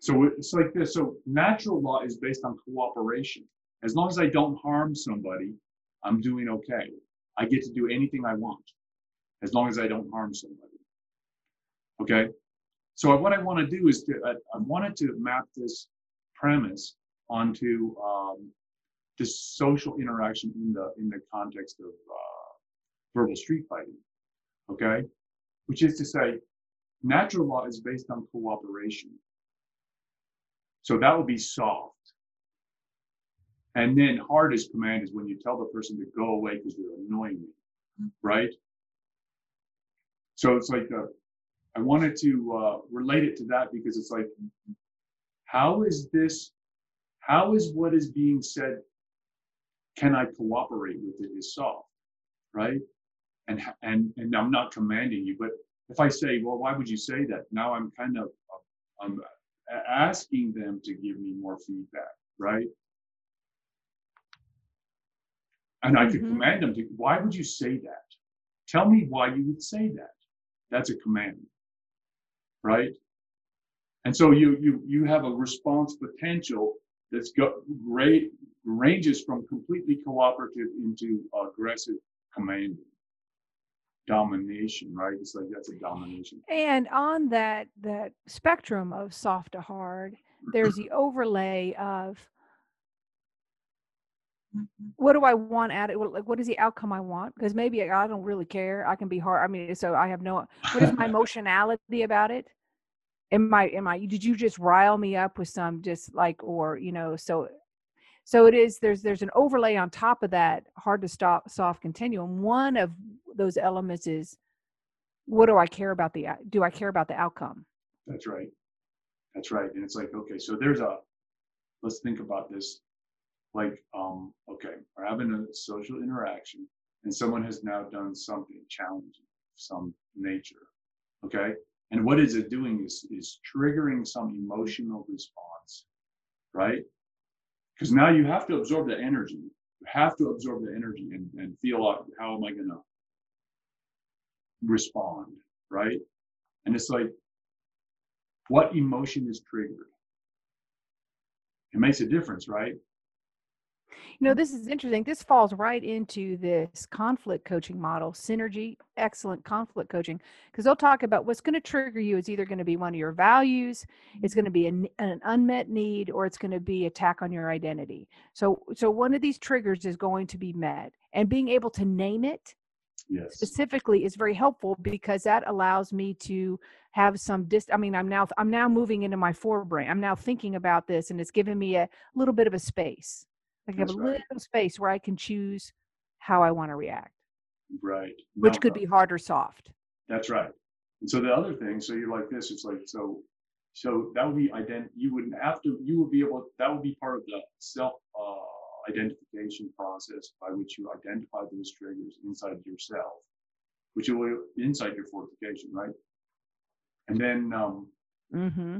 So it's like this. So natural law is based on cooperation. As long as I don't harm somebody, I'm doing okay. I get to do anything I want, as long as I don't harm somebody. Okay? So what I want to do is to, I, I wanted to map this premise onto um, this social interaction in the in the context of uh, verbal street fighting. Okay, which is to say, natural law is based on cooperation. So that would be soft. And then hard as command is when you tell the person to go away because you're annoying me, right? So it's like uh, I wanted to uh, relate it to that because it's like, how is this? How is what is being said? Can I cooperate with it? Is soft, right? And and and I'm not commanding you, but if I say, well, why would you say that? Now I'm kind of I'm asking them to give me more feedback, right? And I could Mhm. command them to, why would you say that? Tell me why you would say that. That's a command, right? And so you you you have a response potential that's got great ranges from completely cooperative into aggressive commanding, domination, right? It's like that's a domination. And on that that spectrum of soft to hard, there's the overlay of what do I want at it? Like, what is the outcome I want? Because maybe I don't really care. I can be hard. I mean, so I have no. What is my emotionality about it? Am I? Am I? Did you just rile me up with some just like, or you know, so, so it is. There's there's an overlay on top of that hard to stop soft continuum. One of those elements is, what do I care about the? Do I care about the outcome? That's right. That's right. And it's like, okay, so there's a. Let's think about this like um, okay we're having a social interaction and someone has now done something challenging some nature okay and what is it doing is is triggering some emotional response right because now you have to absorb the energy. You have to absorb the energy and, and feel out how am i going to respond right? And it's like what emotion is triggered? It makes a difference right you know, this is interesting. This falls right into this conflict coaching model, synergy, excellent conflict coaching, because they'll talk about what's going to trigger you is either going to be one of your values, it's mm-hmm. going to be an, an unmet need, or it's going to be attack on your identity. So, so one of these triggers is going to be met, and being able to name it yes. specifically is very helpful because that allows me to have some dis i mean i'm now i'm now moving into my forebrain i'm now thinking about this and it's giving me a little bit of a space I have a right. little space where I can choose how I want to react. Right. Which no, could be hard or soft. That's right. And so the other thing, so you're like this, it's like so so that would be ident you wouldn't have to you would be able that would be part of the self uh, identification process by which you identify those triggers inside yourself, which will inside your fortification, right? And then um, mm-hmm.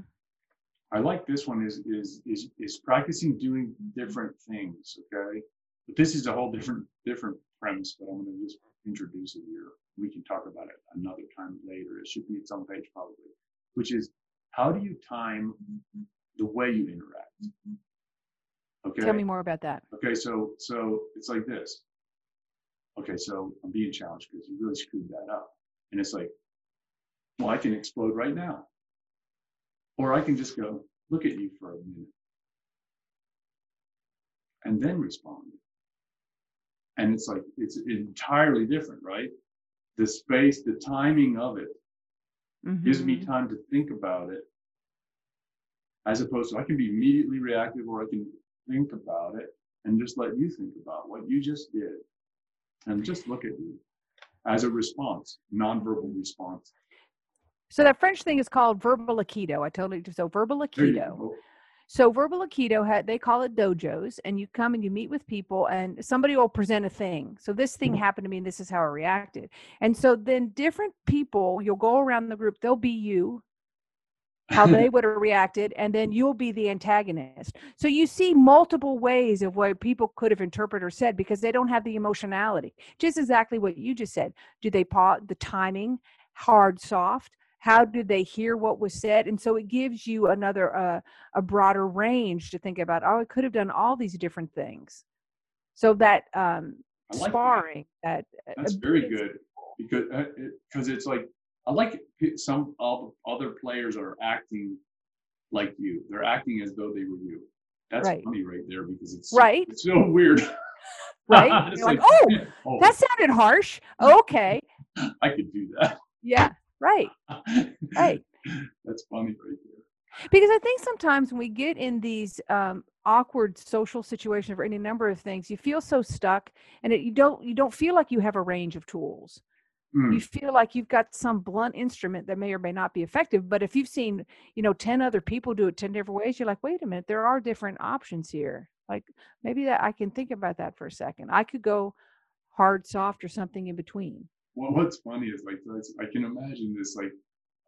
I like this one is is is is practicing doing different things. Okay, but this is a whole different different premise. But I'm going to just introduce it here. We can talk about it another time later. It should be its own page probably. Which is how do you time the way you interact? Okay. Tell me more about that. Okay, so so it's like this. Okay, so I'm being challenged because you really screwed that up, and it's like, well, I can explode right now. Or I can just go, look at you for a minute and then respond. And it's like, it's entirely different, right? The space, the timing of it mm-hmm. gives me mm-hmm. time to think about it as opposed to I can be immediately reactive or I can think about it and just let you think about what you just did and just look at you as a response, nonverbal response. So that French thing is called verbal aikido. I told you so verbal aikido. So verbal aikido had they call it dojos, and you come and you meet with people, and somebody will present a thing. So this thing mm-hmm. happened to me, and this is how I reacted. And so then different people, you'll go around the group. They'll be you, how they would have reacted, and then you'll be the antagonist. So you see multiple ways of what people could have interpreted or said because they don't have the emotionality. Just exactly what you just said. Do they pause the timing, hard, soft? How did they hear what was said? And so it gives you another uh, a broader range to think about oh i could have done all these different things. So that um like sparring that, that uh, that's very good because because uh, it, it's like i like some other players are acting like you. They're acting as though they were you. That's right. funny right there because it's right. it's so weird. Right? You're like, like oh, oh. that sounded harsh. Okay. I could do that. Yeah Right. Right. That's funny right there. Because I think sometimes when we get in these um, awkward social situations for any number of things, you feel so stuck, and it, you don't you don't feel like you have a range of tools. Mm. You feel like you've got some blunt instrument that may or may not be effective. But if you've seen, you know, 10 other people do it 10 different ways, you're like, wait a minute, there are different options here. Like maybe that I can think about that for a second. I could go hard, soft, or something in between well, what's funny is like I can imagine this like,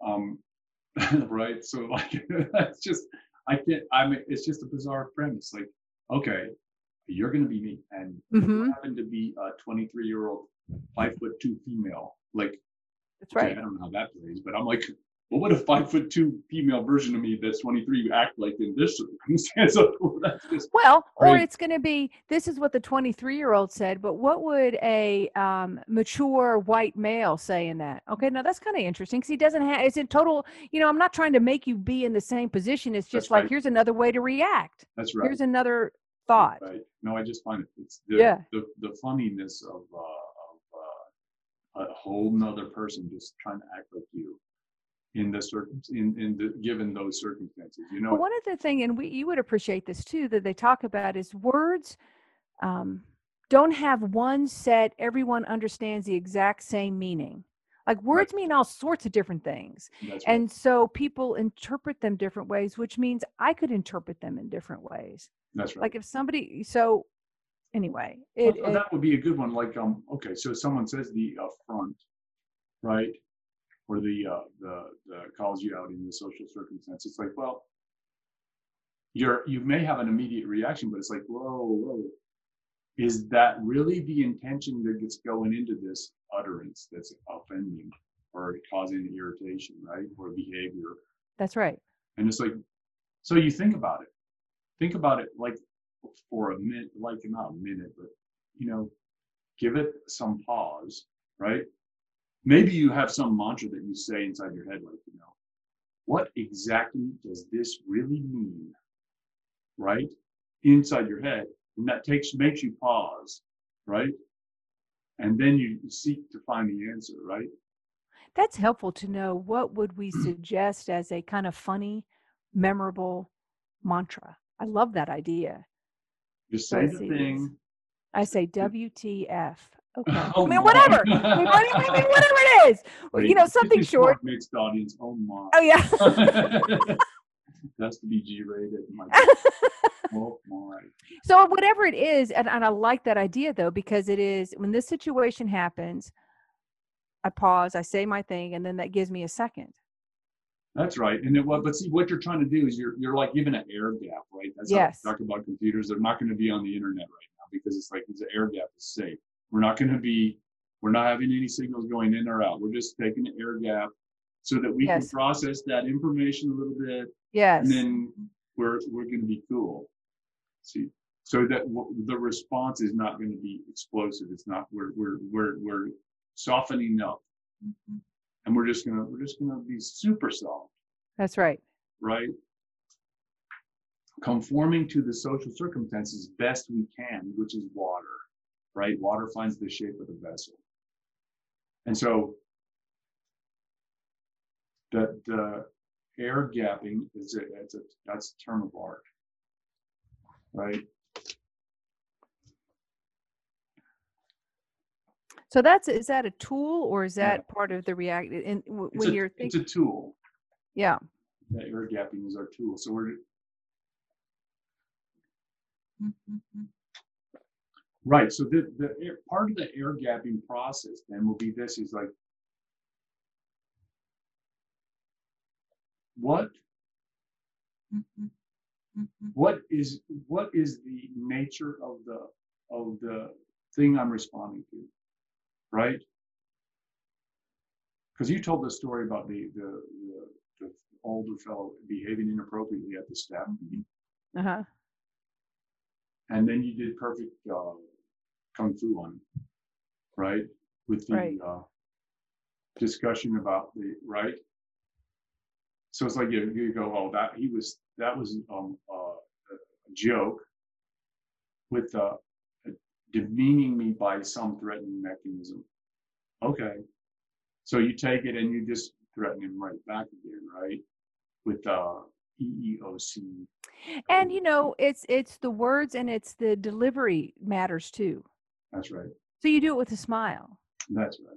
um, right? So like that's just I can't. I mean, it's just a bizarre premise. Like, okay, you're gonna be me, and mm-hmm. you happen to be a 23 year old, five foot two female. Like, that's right. Okay, I don't know how that plays, but I'm like, well, what a five foot two female version of me that's 23 act like in this circumstance? well, or it's going to be this is what the 23 year old said, but what would a um, mature white male say in that? Okay, now that's kind of interesting because he doesn't have. It's in total. You know, I'm not trying to make you be in the same position. It's just that's like right. here's another way to react. That's right. Here's another thought. Right. No, I just find it, it's the, Yeah. the, the funniness of, uh, of uh, a whole nother person just trying to act like you in the circum in, in the given those circumstances. You know, one of the thing, and we you would appreciate this too, that they talk about is words um, don't have one set. Everyone understands the exact same meaning. Like words mean all sorts of different things, right. and so people interpret them different ways, which means I could interpret them in different ways. That's right. Like if somebody, so anyway, it, so it that would be a good one. Like, um, okay, so someone says the affront, right? Or the uh, the the calls you out in the social circumstance. It's like, well, you're you may have an immediate reaction, but it's like, whoa, whoa, is that really the intention that gets going into this utterance that's offending or causing irritation, right, or behavior? that's right. And it's like, so you think about it. Think about it like for a minute, like not a minute, but you know, give it some pause, right? Maybe you have some mantra that you say inside your head, like, you know, what exactly does this really mean? Right? Inside your head. And that takes makes you pause, right? And then you seek to find the answer, right? That's helpful to know. What would we mm. suggest as a kind of funny, memorable mantra? I love that idea. Just say the thing. I say WTF. Okay. Oh I mean, my. whatever. I mean, what- I mean, whatever it is. You know, something short. Mixed audience. Oh my. Oh, yeah. That's to be G rated. My oh my. so, whatever it is, and, and I like that idea though, because it is when this situation happens, I pause, I say my thing, and then that gives me a second. That's right. And then? But see, what you're trying to do is you're you're like giving an air gap, right? That's Yes. talk about computers. They're not going to be on the internet right now because it's like the air gap is safe. We're not going to be. We're not having any signals going in or out. We're just taking an air gap so that we Yes. can process that information a little bit, Yes. and then we're we're going to be cool. See, so that w- the response is not going to be explosive. It's not. We're we're we're we're softening up, mm-hmm. and we're just gonna we're just gonna be super soft, That's right. right? Conforming to the social circumstances best we can, which is water, right? Water finds the shape of the vessel, and so the the air gapping is a, it's a that's a term of art, right? So that's is that a tool or is Yeah. that part of the react? And w- It's when a, you're it's a tool. yeah, That air gapping is our tool. So we're mm-hmm, mm-hmm. Right. So the the air, part of the air gapping process then will be this is like what what is what is the nature of the of the thing I'm responding to, right? Because you told the story about the the, the the older fellow behaving inappropriately at the staff meeting, uh huh, and then you did perfect uh, kung fu on, right? With the Right. uh, discussion about the right. So it's like you, you go, oh, that he was that was um, uh, a joke with uh, demeaning me by some threatening mechanism. Okay, so you take it and you just threaten him right back again, right? With uh, EEOC. and you know it's it's the words and it's the delivery matters too. That's right. So you do it with a smile. That's right.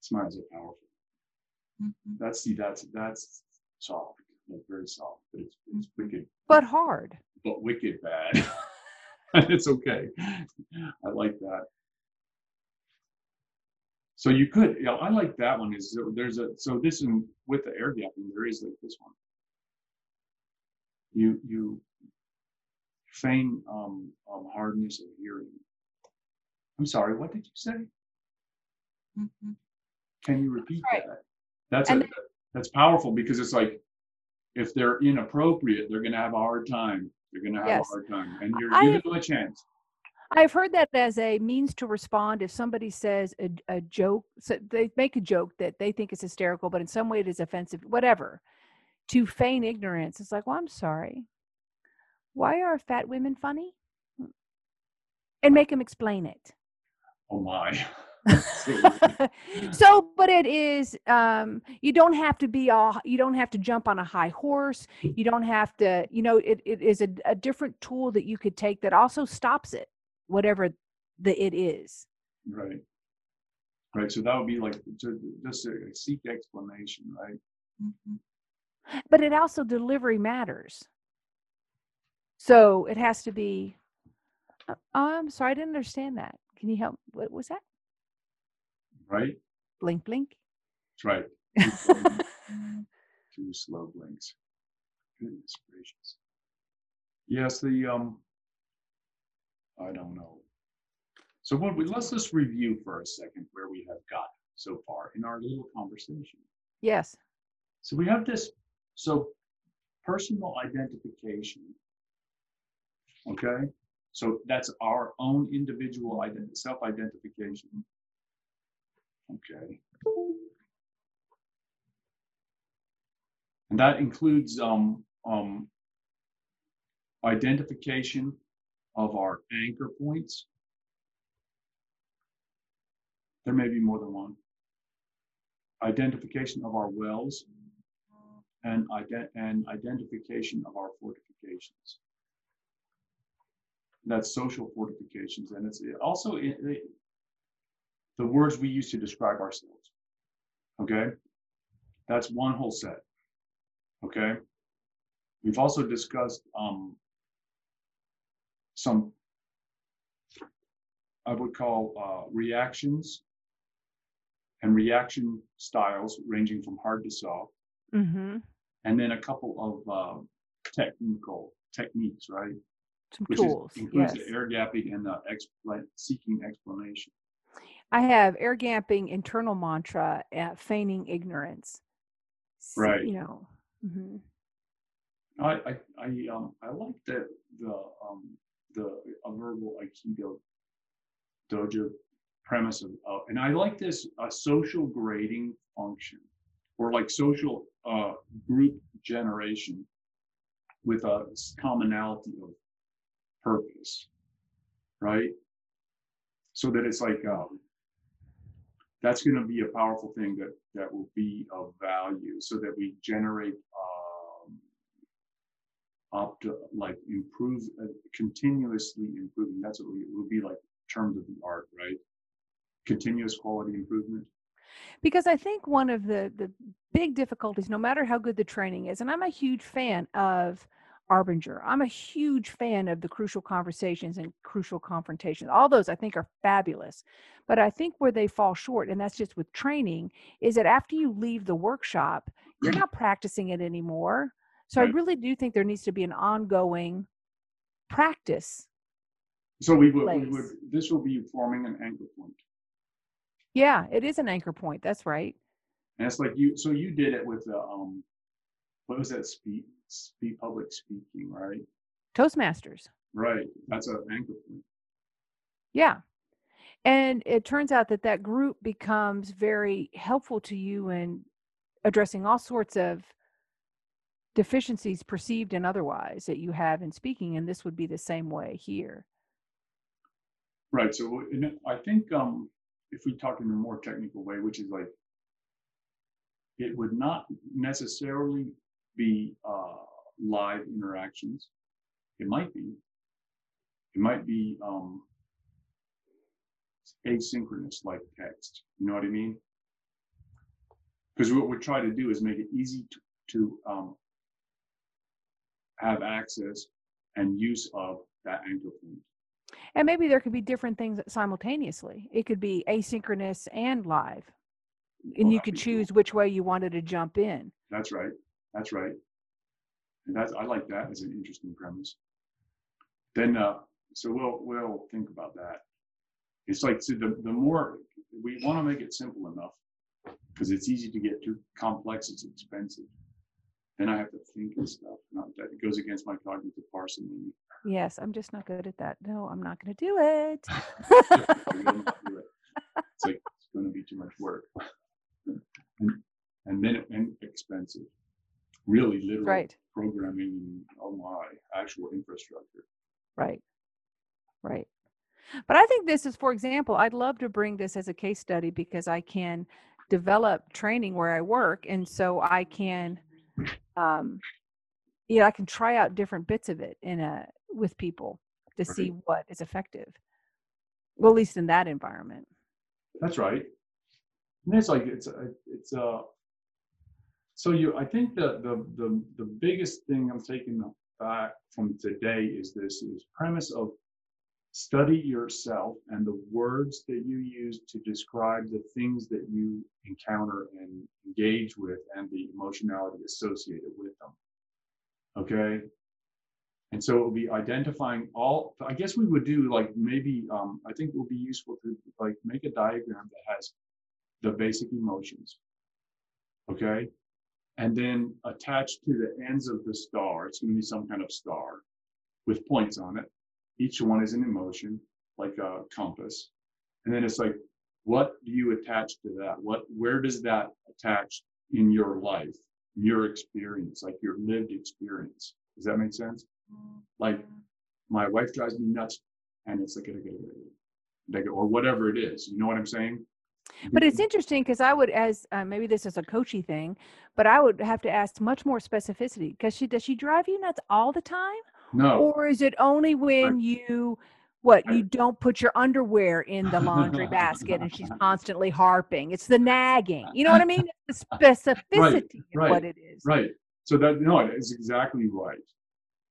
Smiles are powerful. That's see, that's that's soft. That's very soft, but it's it's wicked, but hard. but wicked bad. it's okay. I like that. So you could, yeah, I like that one. Is there's a so this and with the air gapping, there is like this one. You you feign um, um hardness of hearing. I'm sorry, what did you say? Mm-hmm. Can you repeat right. that? That's a, that's powerful because it's like if they're inappropriate, they're gonna have a hard time. They're gonna have Yes. a hard time, and you're giving them a chance. I've heard that as a means to respond if somebody says a, a joke, so they make a joke that they think is hysterical, but in some way it is offensive, whatever. To feign ignorance, it's like, well, I'm sorry. Why are fat women funny? and make them explain it. Oh my. so but it is um you don't have to be all you don't have to jump on a high horse. You don't have to you know it, it is a, a different tool that you could take that also stops it whatever the it is. Right. Right so that would be like to just a seek explanation right? Mm-hmm. but it also delivery matters. So it has to be uh, oh, i'm sorry i didn't understand that can you help what was that right? Blink, blink. That's right. Two slow blinks. Goodness gracious. Yes, the um, I don't know. So what we let's just review for a second where we have got so far in our little conversation. Yes. So we have this. So personal identification. Okay. So that's our own individual ident- self-identification. Okay. And that includes um, um, identification of our anchor points. There may be more than one. Identification of our wells and, ident- and identification of our fortifications. That's social fortifications. And it's also, it, it, the words we use to describe ourselves. Okay? That's one whole set. Okay? We've also discussed um, some, I would call uh, reactions and reaction styles ranging from hard to soft. Mm-hmm. And then a couple of uh, technical techniques, right? Some Which tools. Is, includes yes. the air gapping and the expl- seeking explanation. I have air gapping internal mantra at feigning ignorance. So, right. You know. Mm-hmm. I I I um I like that the um the a verbal aikido dojo premise of uh, and I like this a social grading function or like social uh group generation with a commonality of purpose right? So that it's like um that's going to be a powerful thing that that will be of value so that we generate um, up to like improve uh, continuously improving. That's what we, it will be like terms of the art right? Continuous quality improvement. Because i think one of the the big difficulties no matter how good the training is and i'm a huge fan of Arbinger. I'm a huge fan of the crucial conversations and crucial confrontations. All those I think are fabulous. But I think where they fall short, and that's just with training, is that after you leave the workshop, you're not practicing it anymore. So right. I really do think there needs to be an ongoing practice. So we would, we would this will be forming an anchor point. Yeah, it is an anchor point. That's right. And it's like you so you did it with the um what was that speed speak public speaking, right? Toastmasters. Right. That's an anchor point. Yeah. And it turns out that that group becomes very helpful to you in addressing all sorts of deficiencies, perceived and otherwise, that you have in speaking. And this would be the same way here. Right. So I think um, if we talk in a more technical way, which is like, it would not necessarily be uh, live interactions. It might be. It might be um, asynchronous like text. You know what I mean? Because what we try to do is make it easy to, to um, have access and use of that anchor point. And maybe there could be different things simultaneously. It could be asynchronous and live. And you could choose cool. which way you wanted to jump in. That's right. That's right. And that's I like that as an interesting premise. Then uh, so we'll we'll think about that. It's like so the the more we want to make it simple enough because it's easy to get too complex. It's expensive. Then I have to think and stuff. Not that it goes against my cognitive parsimony. Yes, I'm just not good at that. No, I'm not going to do it. do it. It's like it's going to be too much work, and, and then and expensive really literal right. programming oh my actual infrastructure right right But I think this is, for example, I'd love to bring this as a case study because I can develop training where I work, and so I can, um, you know, I can try out different bits of it in a with people to Right. see what is effective. Well, at least in that environment. That's right. And it's like it's a, it's a. So you, I think the the the the biggest thing I'm taking back from today is this is premise of study yourself and the words that you use to describe the things that you encounter and engage with and the emotionality associated with them. Okay. And so it will be identifying all, I guess we would do like maybe, um, I think it will be useful to like make a diagram that has the basic emotions. Okay. And then attached to the ends of the star, it's going to be some kind of star with points on it. Each one is an emotion, like a compass. And then it's like, what do you attach to that? What, where does that attach in your life, in your experience, like your lived experience? Does that make sense? Like my wife drives me nuts, and it's like, like or whatever it is. You know what I'm saying? But it's interesting because I would, as uh, maybe this is a coachy thing, but I would have to ask much more specificity because she does she drive you nuts all the time, no. or is it only when you what you don't put your underwear in the laundry basket and she's constantly harping? It's the nagging. You know what I mean? It's the specificity of right, what it is. Right. So that no, it is exactly right.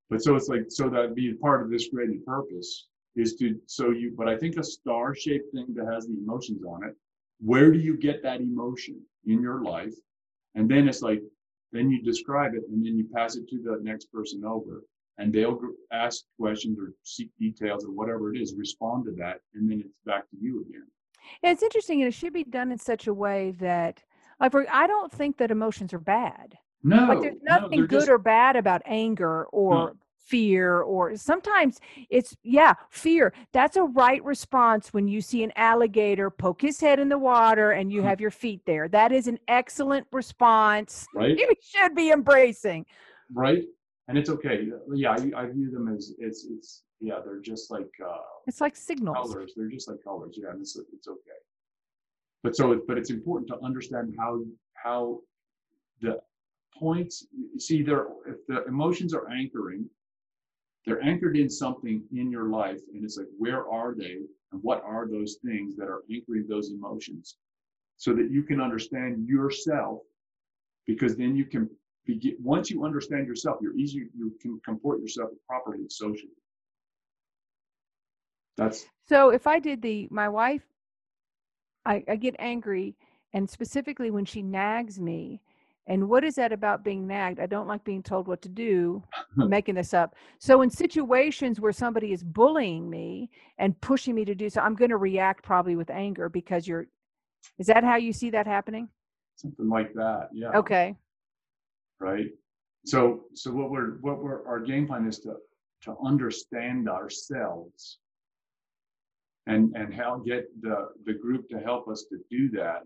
But so it's like so that be part of this graded purpose is to so you. But I think a star-shaped thing that has the emotions on it. Where do you get that emotion in your life? And then it's like then you describe it and then you pass it to the next person over and they'll ask questions or seek details or whatever it is respond to that and then it's back to you again And it's interesting, and it should be done in such a way that, like, for, I don't think that emotions are bad. no like there's nothing they're good just- or bad about anger or fear or sometimes it's yeah fear. That's a right response when you see an alligator poke his head in the water and you Hmm. have your feet there. That is an excellent response. Right. You should be embracing. Right and it's okay. Yeah I, I view them as it's it's yeah they're just like uh it's like signals. colors. They're just like colors. Yeah it's it's okay. But so but it's important to understand how how the points see there if the emotions are anchoring they're anchored in something in your life and it's like where are they? And what are those things that are anchoring those emotions? So that you can understand yourself because then you can begin once you understand yourself you're easy you can comport yourself properly socially. That's so if i did the my wife I, I get angry and specifically when she nags me and what is that about being nagged? I don't like being told what to do I'm making this up. So in situations where somebody is bullying me and pushing me to do so i'm going to react probably with anger because you're is that how you see that happening? Something like that yeah. Okay. Right? So so what we're what we're our game plan is to to understand ourselves and and how get the the group to help us to do that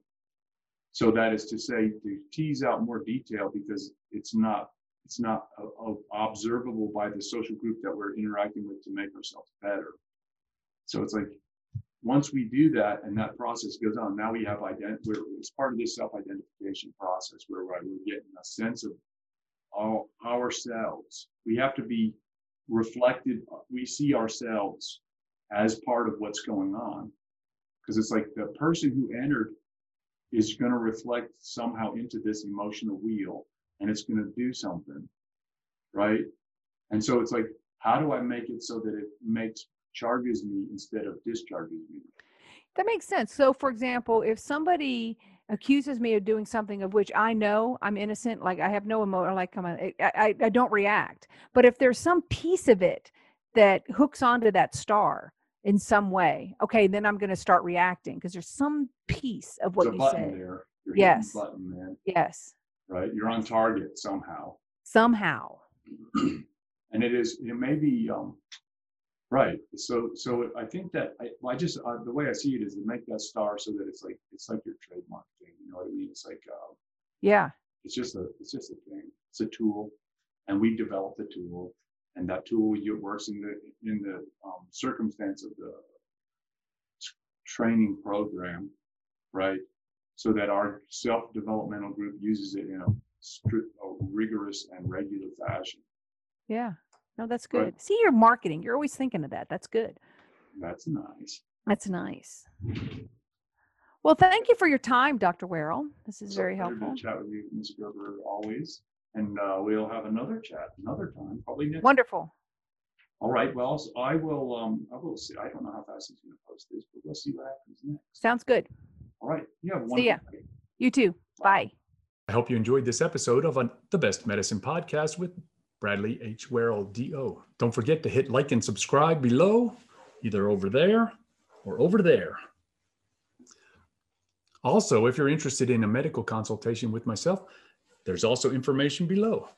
so that is to say to tease out more detail because it's not it's not uh, uh, observable by the social group that we're interacting with to make ourselves better. So it's like once we do that and that process goes on now we have ident- it's part of this self-identification process where we're getting a sense of all ourselves. We have to be reflected we see ourselves as part of what's going on. Because it's like the person who entered is going to reflect somehow into this emotional wheel and it's going to do something right? And so it's like how do i make it so that it makes charges me instead of discharges me? That makes sense. So for example if somebody accuses me of doing something of which i know i'm innocent like i have no emotion like come on I, I i don't react. But if there's some piece of it that hooks onto that star in some way. Okay then i'm going to start reacting because there's some piece of what There's a you button say there. You're Yes. button man. Yes. Right? You're on target somehow. Somehow. And it is it may be um right. So so i think that i, well, I just uh, the way i see it is to make that star so that it's like it's like your trademark thing you know what i mean? It's like uh, yeah. it's just a it's just a thing. It's a tool and we develop the tool and that tool works in the in the um, circumstance of the training program, right? So that our self-developmental group uses it in a strict, a rigorous and regular fashion. Yeah. No, that's good. See, you're marketing. You're always thinking of that. That's good. That's nice. That's nice. Well, thank you for your time, Dr. Werrell. This is a very pleasure to helpful. Chat with you, Ms. Gerber, always. And uh, we'll have another chat another time, probably next. Wonderful. All right. Well, so I will. Um, I will see. I don't know how fast he's going to post this, but we'll see what happens next. Sounds good. All right. Yeah. See ya. You too. Bye. I hope you enjoyed this episode of uh, the Best Medicine Podcast with Bradley H. Werrell, DO. Don't forget to hit like and subscribe below, either over there or over there. Also, if you're interested in a medical consultation with myself, there's also information below.